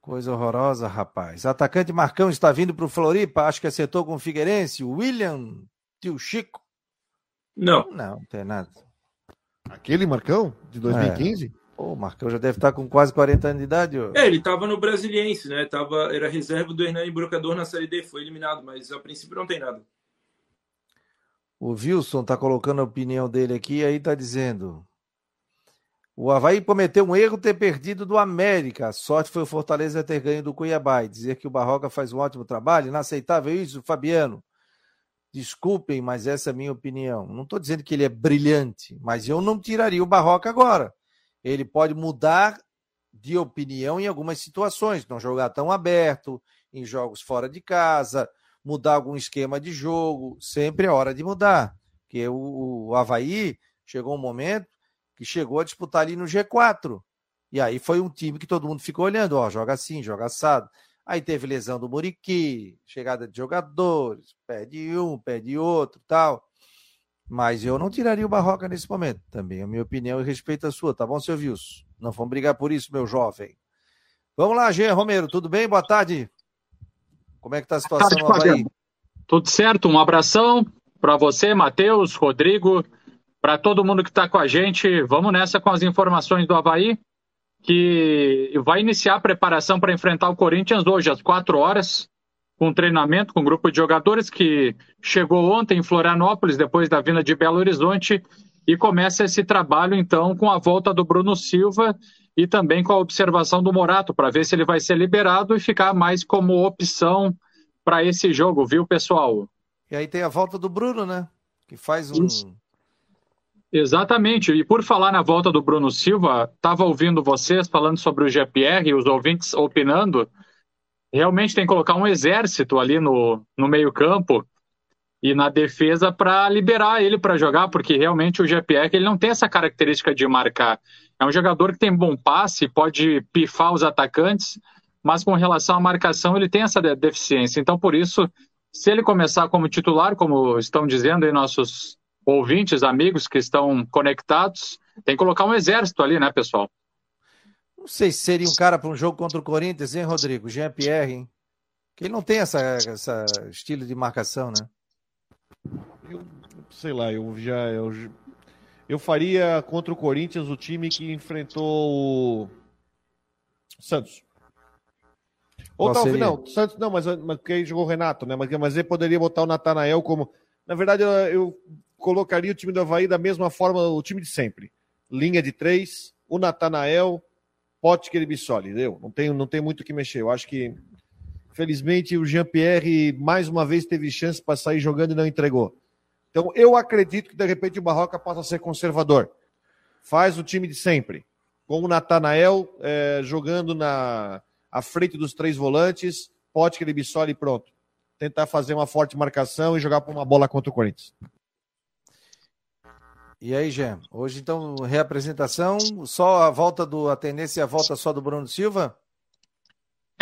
Coisa horrorosa, rapaz. Atacante Marcão está vindo para o Floripa. Acho que acertou com o Figueirense. William, tio Chico. Não. Não, não tem nada. Aquele Marcão de 2015? É. O Marcão já deve estar com quase 40 anos de idade. Ó. É, ele estava no Brasiliense, né? Tava, era reserva do Hernani Brocador na Série D, foi eliminado, mas a princípio não tem nada. O Wilson está colocando a opinião dele aqui, aí está dizendo: o Havaí cometeu um erro ter perdido do América. A sorte foi o Fortaleza ter ganho do Cuiabá. E dizer que o Barroca faz um ótimo trabalho. Inaceitável isso, Fabiano. Desculpem, mas essa é a minha opinião. Não estou dizendo que ele é brilhante, mas eu não tiraria o Barroca agora. Ele pode mudar de opinião em algumas situações, não jogar tão aberto, em jogos fora de casa, mudar algum esquema de jogo. Sempre é hora de mudar. Porque o, o Havaí chegou um momento que chegou a disputar ali no G4. E aí foi um time que todo mundo ficou olhando, ó, joga assim, joga assado. Aí teve lesão do Muriqui, chegada de jogadores, pede um, pede outro, tal. Mas eu não tiraria o Barroca nesse momento. Também a minha opinião e respeito a sua, tá bom, seu Wilson? Não vamos brigar por isso, meu jovem. Vamos lá, Gê Romero, tudo bem? Boa tarde. Como é que tá a situação no Havaí? Tudo certo, um abração para você, Matheus, Rodrigo, para todo mundo que está com a gente, vamos nessa com as informações do Havaí, que vai iniciar a preparação para enfrentar o Corinthians hoje às 4 horas, com treinamento com um grupo de jogadores que chegou ontem em Florianópolis, depois da vinda de Belo Horizonte, e começa esse trabalho então com a volta do Bruno Silva e também com a observação do Morato, para ver se ele vai ser liberado e ficar mais como opção para esse jogo, viu, pessoal? E aí tem a volta do Bruno, né? Que faz um. Isso. Exatamente. E por falar na volta do Bruno Silva, estava ouvindo vocês falando sobre o GPR e os ouvintes opinando. Realmente tem que colocar um exército ali no, no meio-campo e na defesa para liberar ele para jogar, porque realmente o GPR ele não tem essa característica de marcar. É um jogador que tem bom passe, pode pifar os atacantes, mas com relação à marcação ele tem essa deficiência. Então, por isso, se ele começar como titular, como estão dizendo aí nossos ouvintes, amigos que estão conectados. Tem que colocar um exército ali, né, pessoal? Não sei se seria um cara para um jogo contra o Corinthians, hein, Rodrigo? Jean-Pierre, hein? Que ele não tem essa, essa estilo de marcação, né? Eu sei lá, eu já. Eu, eu faria contra o Corinthians o time que enfrentou o Santos. Ou talvez, não, Santos não, mas, mas porque jogou o Renato, né? Mas, mas ele poderia botar o Natanael como. Na verdade, eu, eu colocaria o time do Havaí da mesma forma, o time de sempre. Linha de três, o Natanael, Potker e Bissoli, deu? Não tem, não tem muito o que mexer. Eu acho que, felizmente, o Jean-Pierre mais uma vez teve chance para sair jogando e não entregou. Então, eu acredito que, de repente, o Barroca possa ser conservador. Faz o time de sempre. Com o Natanael é, jogando na à frente dos três volantes, Potker e pronto. Tentar fazer uma forte marcação e jogar para uma bola contra o Corinthians. E aí, Gê? Hoje, então, reapresentação, só a volta do. A tendência é a volta só do Bruno Silva?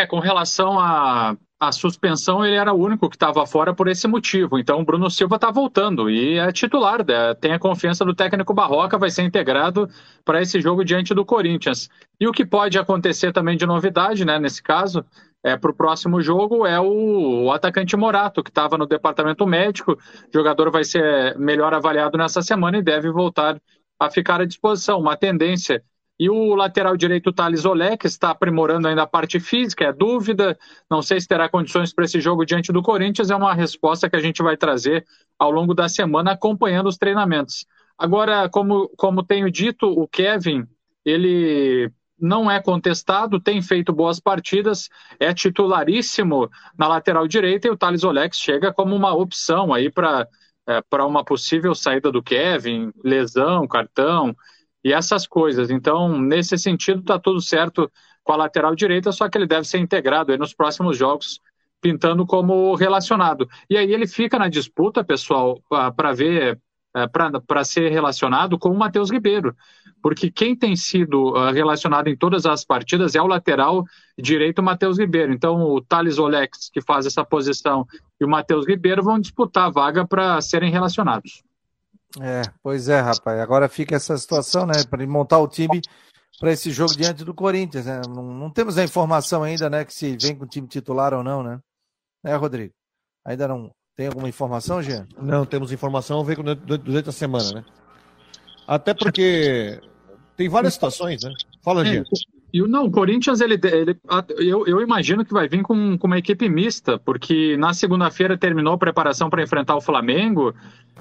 É, com relação à, à suspensão, ele era o único que estava fora por esse motivo. Então, o Bruno Silva está voltando e é titular. Né? Tem a confiança do técnico Barroca, vai ser integrado para esse jogo diante do Corinthians. E o que pode acontecer também de novidade, né, nesse caso, é, para o próximo jogo é o, o atacante Morato, que estava no departamento médico. O jogador vai ser melhor avaliado nessa semana e deve voltar a ficar à disposição. Uma tendência. E o lateral direito Thales Olek está aprimorando ainda a parte física, é dúvida. Não sei se terá condições para esse jogo diante do Corinthians. É uma resposta que a gente vai trazer ao longo da semana, acompanhando os treinamentos. Agora, como, como tenho dito, o Kevin ele não é contestado, tem feito boas partidas, é titularíssimo na lateral direita e o Thales Olex chega como uma opção aí para é, para uma possível saída do Kevin, lesão, cartão e essas coisas. Então, nesse sentido, está tudo certo com a lateral direita, só que ele deve ser integrado nos próximos jogos, pintando como relacionado. E aí ele fica na disputa, pessoal, para ver é, para ser relacionado com o Matheus Ribeiro, porque quem tem sido uh, relacionado em todas as partidas é o lateral direito Matheus Ribeiro. Então, o Thales Olex, que faz essa posição, e o Matheus Ribeiro vão disputar a vaga para serem relacionados. É, pois é, rapaz. Agora fica essa situação, né, para montar o time para esse jogo diante do Corinthians. Né? Não, não, temos a informação ainda, né, que se vem com o time titular ou não, né? É, Rodrigo? Ainda não, tem alguma informação, Jean? Não, temos informação, ver durante a semana, né? Até porque tem várias situações, né? Fala, gente. E não, o Corinthians, ele, ele eu, eu, imagino que vai vir com, com uma equipe mista, porque na segunda-feira terminou a preparação para enfrentar o Flamengo.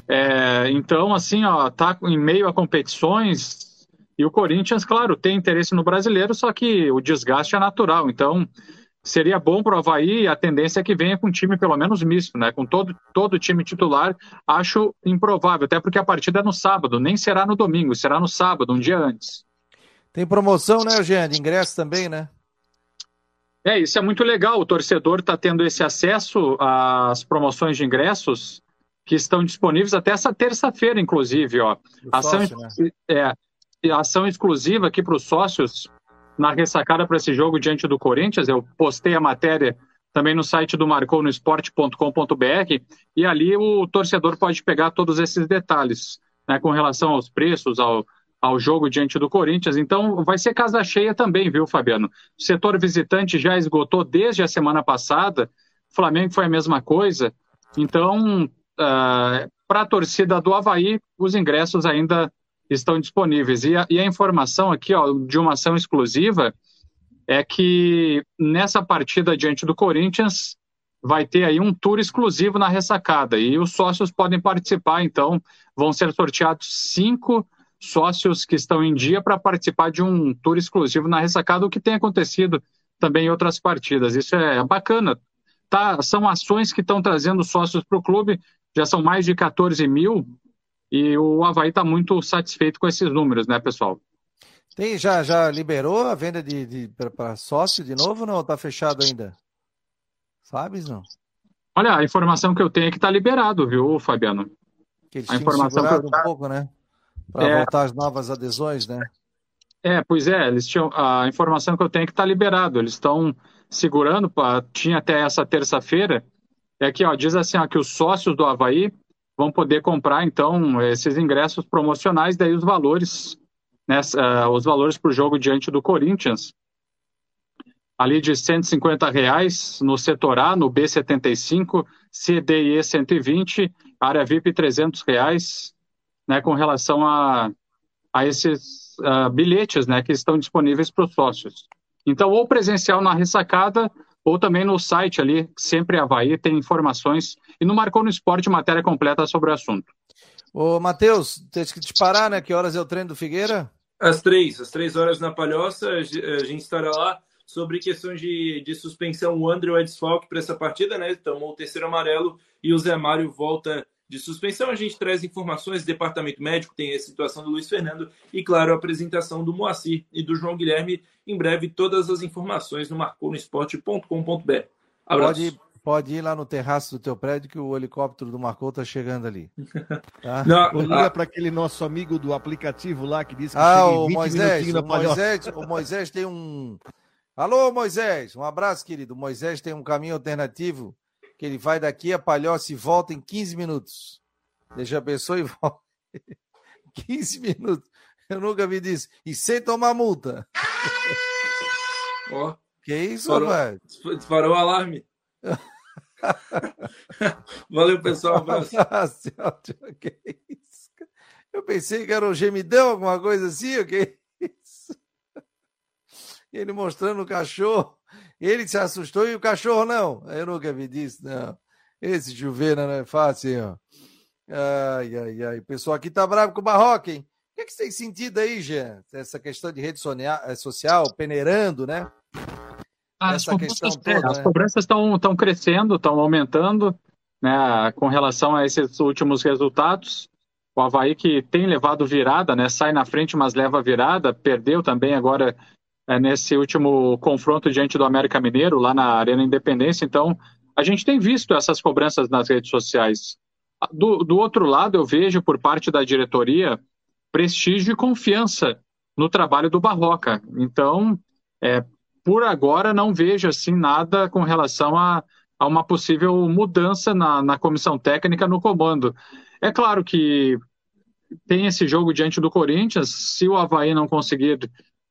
É, então, assim, ó, tá em meio a competições. E o Corinthians, claro, tem interesse no brasileiro, só que o desgaste é natural. Então, seria bom para o Havaí a tendência é que venha com um time pelo menos misto, né? Com todo, todo time titular, acho improvável, até porque a partida é no sábado, nem será no domingo, será no sábado, um dia antes. Tem promoção, né, Eugênio? De ingresso também, né? É, isso é muito legal. O torcedor está tendo esse acesso às promoções de ingressos que estão disponíveis até essa terça-feira, inclusive. Ó. Ação, sócio, né? é, ação exclusiva aqui para os sócios na ressacada para esse jogo diante do Corinthians. Eu postei a matéria também no site do marconosport.com.br e ali o torcedor pode pegar todos esses detalhes né, com relação aos preços, ao, ao jogo diante do Corinthians. Então vai ser casa cheia também, viu, Fabiano? O setor visitante já esgotou desde a semana passada, o Flamengo foi a mesma coisa. Então, uh, ah, para a torcida do Havaí, os ingressos ainda estão disponíveis. E a, e a informação aqui, ó, de uma ação exclusiva, é que nessa partida diante do Corinthians vai ter aí um tour exclusivo na ressacada e os sócios podem participar. Então, vão ser sorteados cinco sócios que estão em dia para participar de um tour exclusivo na ressacada, o que tem acontecido também em outras partidas. Isso é bacana. Tá, são ações que estão trazendo sócios para o clube, já são mais de 14 mil, e o Havaí está muito satisfeito com esses números, né, pessoal? Tem, já, já liberou a venda de, de para sócio de novo ou não? Está fechado ainda? Sabes, não? Olha, a informação que eu tenho é que está liberado, viu, Fabiano? Que eles a informação que eu... um pouco, né? Para é... voltar as novas adesões, né? É, pois é, eles tinham a informação que eu tenho é que está liberado. Eles estão segurando, tinha até essa terça-feira. É que ó, diz assim ó, que os sócios do Havaí vão poder comprar então esses ingressos promocionais, daí os valores, né, uh, os valores para o jogo diante do Corinthians, ali de 150 reais no setor A, no B75, C, D e E 120, área VIP 300 reais, né, com relação a, a esses uh, bilhetes né, que estão disponíveis para os sócios. Então, ou presencial na ressacada, ou também no site ali, sempre Havaí, tem informações. E no Marcou no Esporte, matéria completa sobre o assunto. Ô, Matheus, tem que te parar, né? Que horas é o treino do Figueira? Às três, às três horas na Palhoça, a gente estará lá sobre questões de, de suspensão. O André é desfalque para essa partida, né? Tomou o terceiro amarelo e o Zé Mário volta de suspensão. A gente traz informações, departamento médico tem a situação do Luiz Fernando e, claro, a apresentação do Moacir e do João Guilherme. Em breve, todas as informações no marconosport.com.br. Pode, pode ir lá no terraço do teu prédio que o helicóptero do Marcou tá chegando ali. Tá? Não, liga ah, para aquele nosso amigo do aplicativo lá que disse que ah, o Moisés, o Moisés, o Moisés tem um... Alô, Moisés, um abraço, querido. O Moisés tem um caminho alternativo que ele vai daqui a Palhoça e volta em 15 minutos. Deixa a pessoa e volta. 15 minutos. Eu nunca vi disso. E sem tomar multa. Ó. Oh, que isso, velho? Disparou o alarme. Valeu, pessoal. Um abraço. que isso? Eu pensei que era um gemidão, alguma coisa assim, o que isso? Ele mostrando o cachorro. Ele se assustou e o cachorro não. Eu nunca vi disso, não. Esse chuveiro não é fácil, ó. Ai, ai, ai. O pessoal aqui tá bravo com o Barroca, hein? O que, é que você tem sentido aí, Jean? Essa questão de rede eh, social, peneirando, né? Ah, as questão toda, As né? cobranças estão crescendo, estão aumentando, né? Com relação a esses últimos resultados. O Havaí que tem levado virada, né? Sai na frente, mas leva virada, perdeu também agora é, nesse último confronto diante do América Mineiro, lá na Arena Independência. Então, a gente tem visto essas cobranças nas redes sociais. Do, do outro lado, eu vejo por parte da diretoria prestígio e confiança no trabalho do Barroca. Então, é, por agora, não vejo assim nada com relação a, a uma possível mudança na, na comissão técnica no comando. É claro que tem esse jogo diante do Corinthians, se o Havaí não conseguir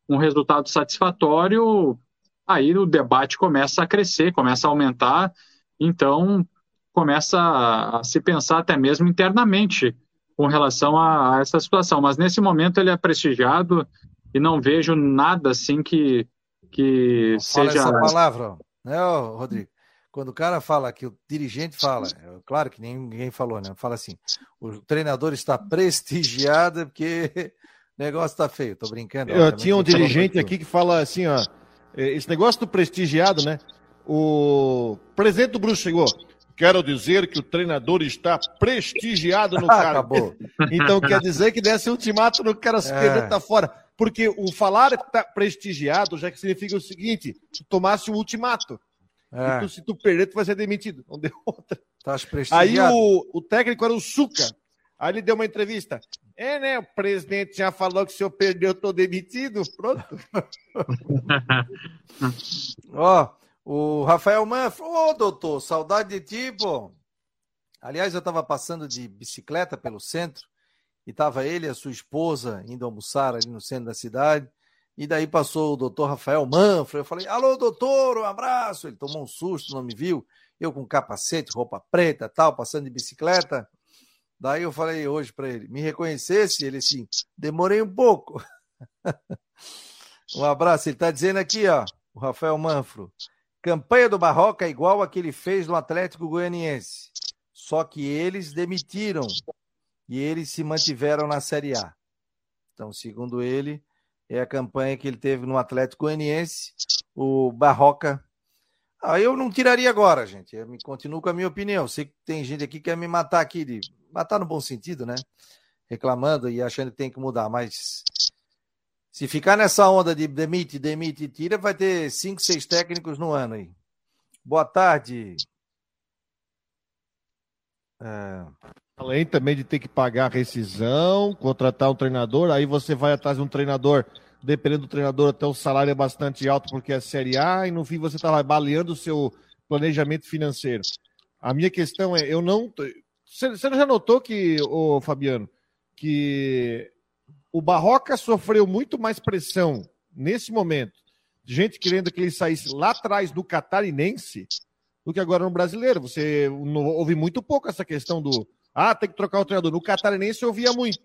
um resultado satisfatório, aí o debate começa a crescer, começa a aumentar, então começa a, se pensar até mesmo internamente com relação a, a essa situação. Mas nesse momento ele é prestigiado, e não vejo nada assim que, que não seja. Fala essa palavra, né, Rodrigo? Quando o cara fala que o dirigente fala, é claro que ninguém falou, né? Fala assim: o treinador está prestigiado porque negócio está feio. Tô brincando. Eu tinha um dirigente aqui que fala assim, ó. É, esse negócio do prestigiado, né? O presidente do Bruxo chegou. Quero dizer que o treinador está prestigiado no cargo. Acabou. Então quer dizer que desse ultimato no cara se é. tá fora. Porque o falar tá prestigiado já que significa o seguinte: tu tomasse o ultimato. É. Tu, se tu perder, tu vai ser demitido. Não deu outra. Tá Aí o, o técnico era o Suca. Aí ele deu uma entrevista. É, né? O presidente já falou que se eu perder, eu tô demitido. Pronto. Ó, o Rafael Manfro. Ô, doutor, saudade de ti, pô. Aliás, eu estava passando de bicicleta pelo centro e tava ele e a sua esposa indo almoçar ali no centro da cidade. E daí passou o doutor Rafael Manfro. Eu falei, alô, doutor, um abraço. Ele tomou um susto, não me viu. Eu com capacete, roupa preta, tal, passando de bicicleta. Daí eu falei hoje para ele, me reconhecesse? Ele assim, demorei um pouco. um abraço. Ele está dizendo aqui, ó, o Rafael Manfro. Campanha do Barroca é igual a que ele fez no Atlético Goianiense. Só que eles demitiram e eles se mantiveram na Série A. Então, segundo ele, é a campanha que ele teve no Atlético Goianiense, o Barroca. Ah, eu não tiraria agora, gente. Eu continuo com a minha opinião. Sei que tem gente aqui que quer me matar aqui, de matar no bom sentido, né? Reclamando e achando que tem que mudar, mas se ficar nessa onda de demite, demite e tira, vai ter cinco, seis técnicos no ano aí. Boa tarde. É... Além também de ter que pagar rescisão, contratar um treinador, aí você vai atrás de um treinador, dependendo do treinador, até o salário é bastante alto porque é Série A, e no fim você está baleando o seu planejamento financeiro. A minha questão é, eu não. Você já notou que, ô Fabiano, que o Barroca sofreu muito mais pressão nesse momento, gente querendo que ele saísse lá atrás do catarinense, do que agora no brasileiro. Você ouve muito pouco essa questão do ah, tem que trocar o treinador. No Catarinense eu ouvia muito.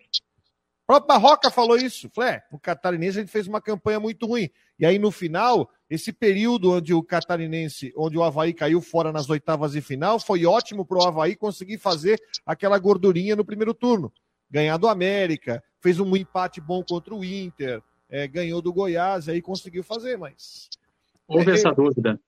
O próprio Barroca falou isso. Falei, é, no Catarinense a gente fez uma campanha muito ruim. E aí, no final, esse período onde o Catarinense, onde o Havaí caiu fora nas oitavas de final, foi ótimo para o Havaí conseguir fazer aquela gordurinha no primeiro turno. Ganhar do América, fez um empate bom contra o Inter, é, ganhou do Goiás, aí conseguiu fazer, mas. Houve é, essa dúvida.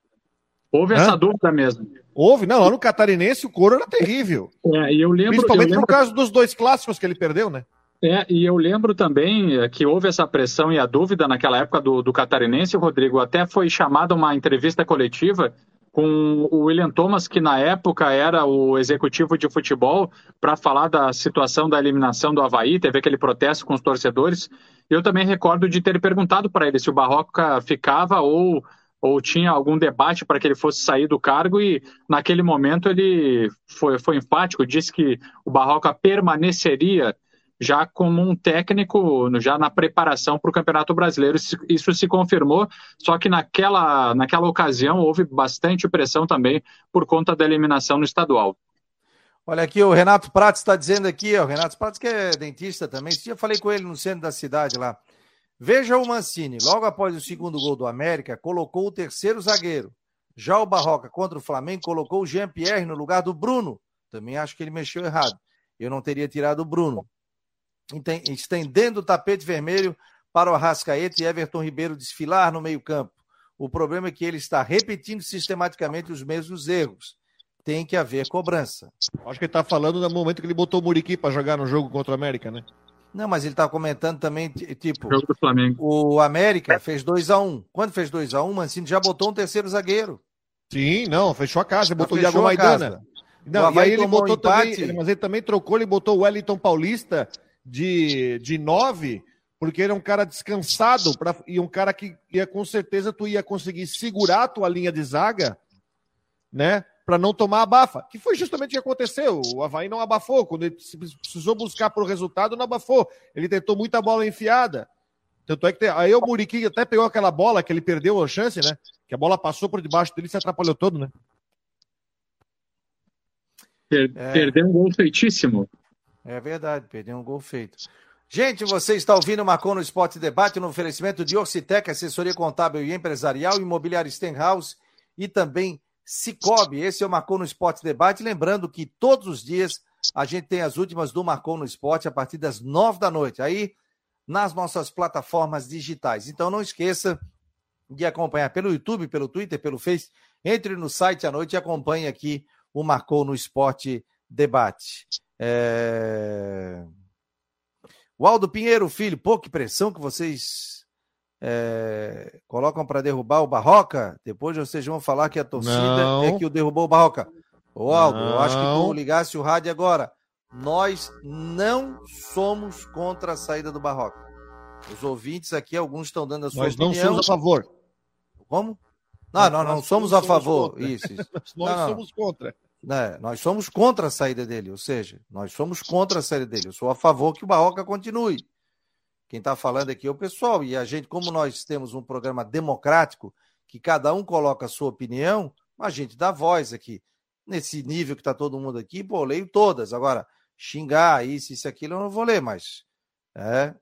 Houve Hã? essa dúvida mesmo. Houve, não, lá no Catarinense o coro era terrível. É, eu lembro, Principalmente eu lembro... por causa dos dois clássicos que ele perdeu, né? É, e eu lembro também é, que houve essa pressão e a dúvida naquela época do, do Catarinense, Rodrigo, até foi chamada uma entrevista coletiva com o William Thomas, que na época era o executivo de futebol, para falar da situação da eliminação do Havaí, teve aquele protesto com os torcedores. Eu também recordo de ter perguntado para ele se o Barroca ficava ou ou tinha algum debate para que ele fosse sair do cargo. E naquele momento ele foi, foi enfático, disse que o Barroca permaneceria já como um técnico, já na preparação para o Campeonato Brasileiro. Isso se confirmou, só que naquela, naquela ocasião houve bastante pressão também por conta da eliminação no estadual. Olha aqui, o Renato Prates está dizendo aqui, o Renato Prates que é dentista também, esse falei com ele no centro da cidade lá. Veja o Mancini, logo após o segundo gol do América, colocou o terceiro zagueiro. Já o Barroca contra o Flamengo colocou o Jean-Pierre no lugar do Bruno. Também acho que ele mexeu errado. Eu não teria tirado o Bruno. Estendendo o tapete vermelho para o Arrascaeta e Everton Ribeiro desfilar no meio-campo. O problema é que ele está repetindo sistematicamente os mesmos erros. Tem que haver cobrança. Acho que ele está falando no momento que ele botou o Muriqui para jogar no jogo contra o América, né? Não, mas ele está comentando também, tipo, o, Flamengo. o América fez 2 a 1 um. Quando fez 2 a 1 um, o Mancini já botou um terceiro zagueiro. Sim, não, fechou a casa, botou o Iago Maidana. Não, e aí ele botou um também, mas ele também trocou, ele botou o Wellington Paulista de, de nove, porque ele é um cara descansado pra, e um cara que ia com certeza tu ia conseguir segurar a tua linha de zaga, né? para não tomar abafa, que foi justamente o que aconteceu. O Havaí não abafou, quando ele precisou buscar por resultado, não abafou. Ele tentou muita bola enfiada. Tanto é que tem... aí o Muriqui até pegou aquela bola que ele perdeu a chance, né? Que a bola passou por debaixo dele e se atrapalhou todo, né? Per é... Perdeu um gol feitíssimo. É verdade, perdeu um gol feito. Gente, você está ouvindo o Marcou no Esporte Debate no oferecimento de Orcitec, assessoria contábil e empresarial, imobiliário Stenhouse e também Cicobi. Esse é o Marcou no Esporte Debate. Lembrando que todos os dias a gente tem as últimas do Marcou no Esporte a partir das nove da noite, aí nas nossas plataformas digitais. Então não esqueça de acompanhar pelo YouTube, pelo Twitter, pelo Face. Entre no site à noite e acompanhe aqui o Marcou no Esporte Debate. É... O Aldo Pinheiro, filho, pô, que pressão que vocês é, colocam para derrubar o Barroca. Depois vocês vão falar que a torcida Não. é que o derrubou o Barroca. Ô, Aldo, não. eu acho que tu ligasse o rádio agora. Nós não somos contra a saída do Barroca. Os ouvintes aqui, alguns estão dando a sua Nós opinião. Nós não somos a favor. Como? Não, não, não, somos, a favor. Isso, isso. Nós não, somos contra. É, nós somos contra a saída dele, ou seja, nós somos contra a saída dele. Eu sou a favor que o Barroca continue. Quem está falando aqui é o pessoal. E a gente, como nós temos um programa democrático, que cada um coloca a sua opinião, a gente dá voz aqui. Nesse nível que está todo mundo aqui, pô, eu leio todas. Agora, xingar isso, isso, aquilo, eu não vou ler, mas é,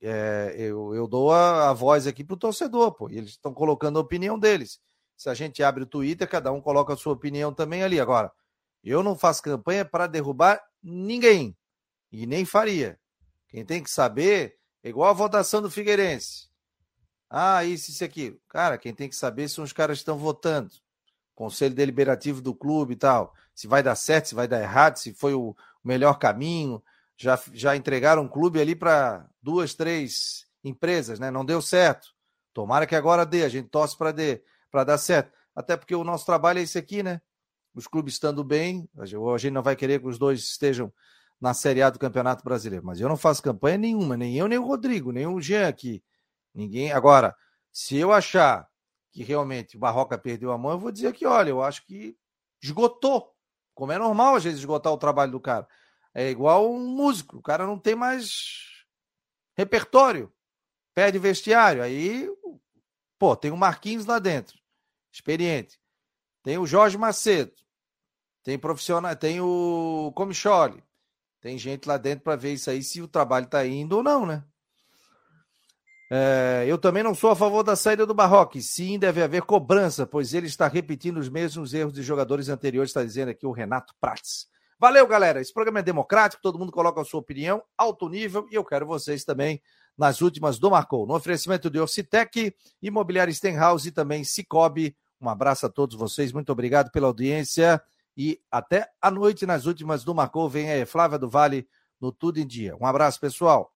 é eu, eu dou a, a voz aqui para o torcedor, pô. E eles estão colocando a opinião deles. Se a gente abre o Twitter, cada um coloca a sua opinião também ali. Agora, eu não faço campanha para derrubar ninguém. E nem faria. Quem tem que saber é igual a votação do Figueirense. Ah, isso, isso aqui. Cara, quem tem que saber são os caras que estão votando. Conselho Deliberativo do clube e tal. Se vai dar certo, se vai dar errado, se foi o melhor caminho. Já, já entregaram um clube ali para duas, três empresas, né? Não deu certo. Tomara que agora dê, a gente torce para dar certo. Até porque o nosso trabalho é esse aqui, né? Os clubes estando bem, a gente não vai querer que os dois estejam na Série A do Campeonato Brasileiro. Mas eu não faço campanha nenhuma, nem eu, nem o Rodrigo, nem o Jean aqui. Ninguém. Agora, se eu achar que realmente o Barroca perdeu a mão, eu vou dizer que, olha, eu acho que esgotou. Como é normal, às vezes, esgotar o trabalho do cara. É igual um músico, o cara não tem mais repertório, perde vestiário. Aí, pô, tem o Marquinhos lá dentro, experiente. Tem o Jorge Macedo, tem profissional, tem o Comicholi, tem gente lá dentro para ver isso aí, se o trabalho está indo ou não, né? É, eu também não sou a favor da saída do Barroque. Sim, deve haver cobrança, pois ele está repetindo os mesmos erros de jogadores anteriores, está dizendo aqui o Renato Prates. Valeu, galera. Esse programa é democrático, todo mundo coloca a sua opinião, alto nível, e eu quero vocês também nas últimas do Marcou. No oferecimento de Orcitec, Imobiliário Stenhouse e também Cicobi. Um abraço a todos vocês, muito obrigado pela audiência. E até à noite nas últimas do Marcou. Vem aí, Flávia do Vale, no Tudo em Dia. Um abraço, pessoal.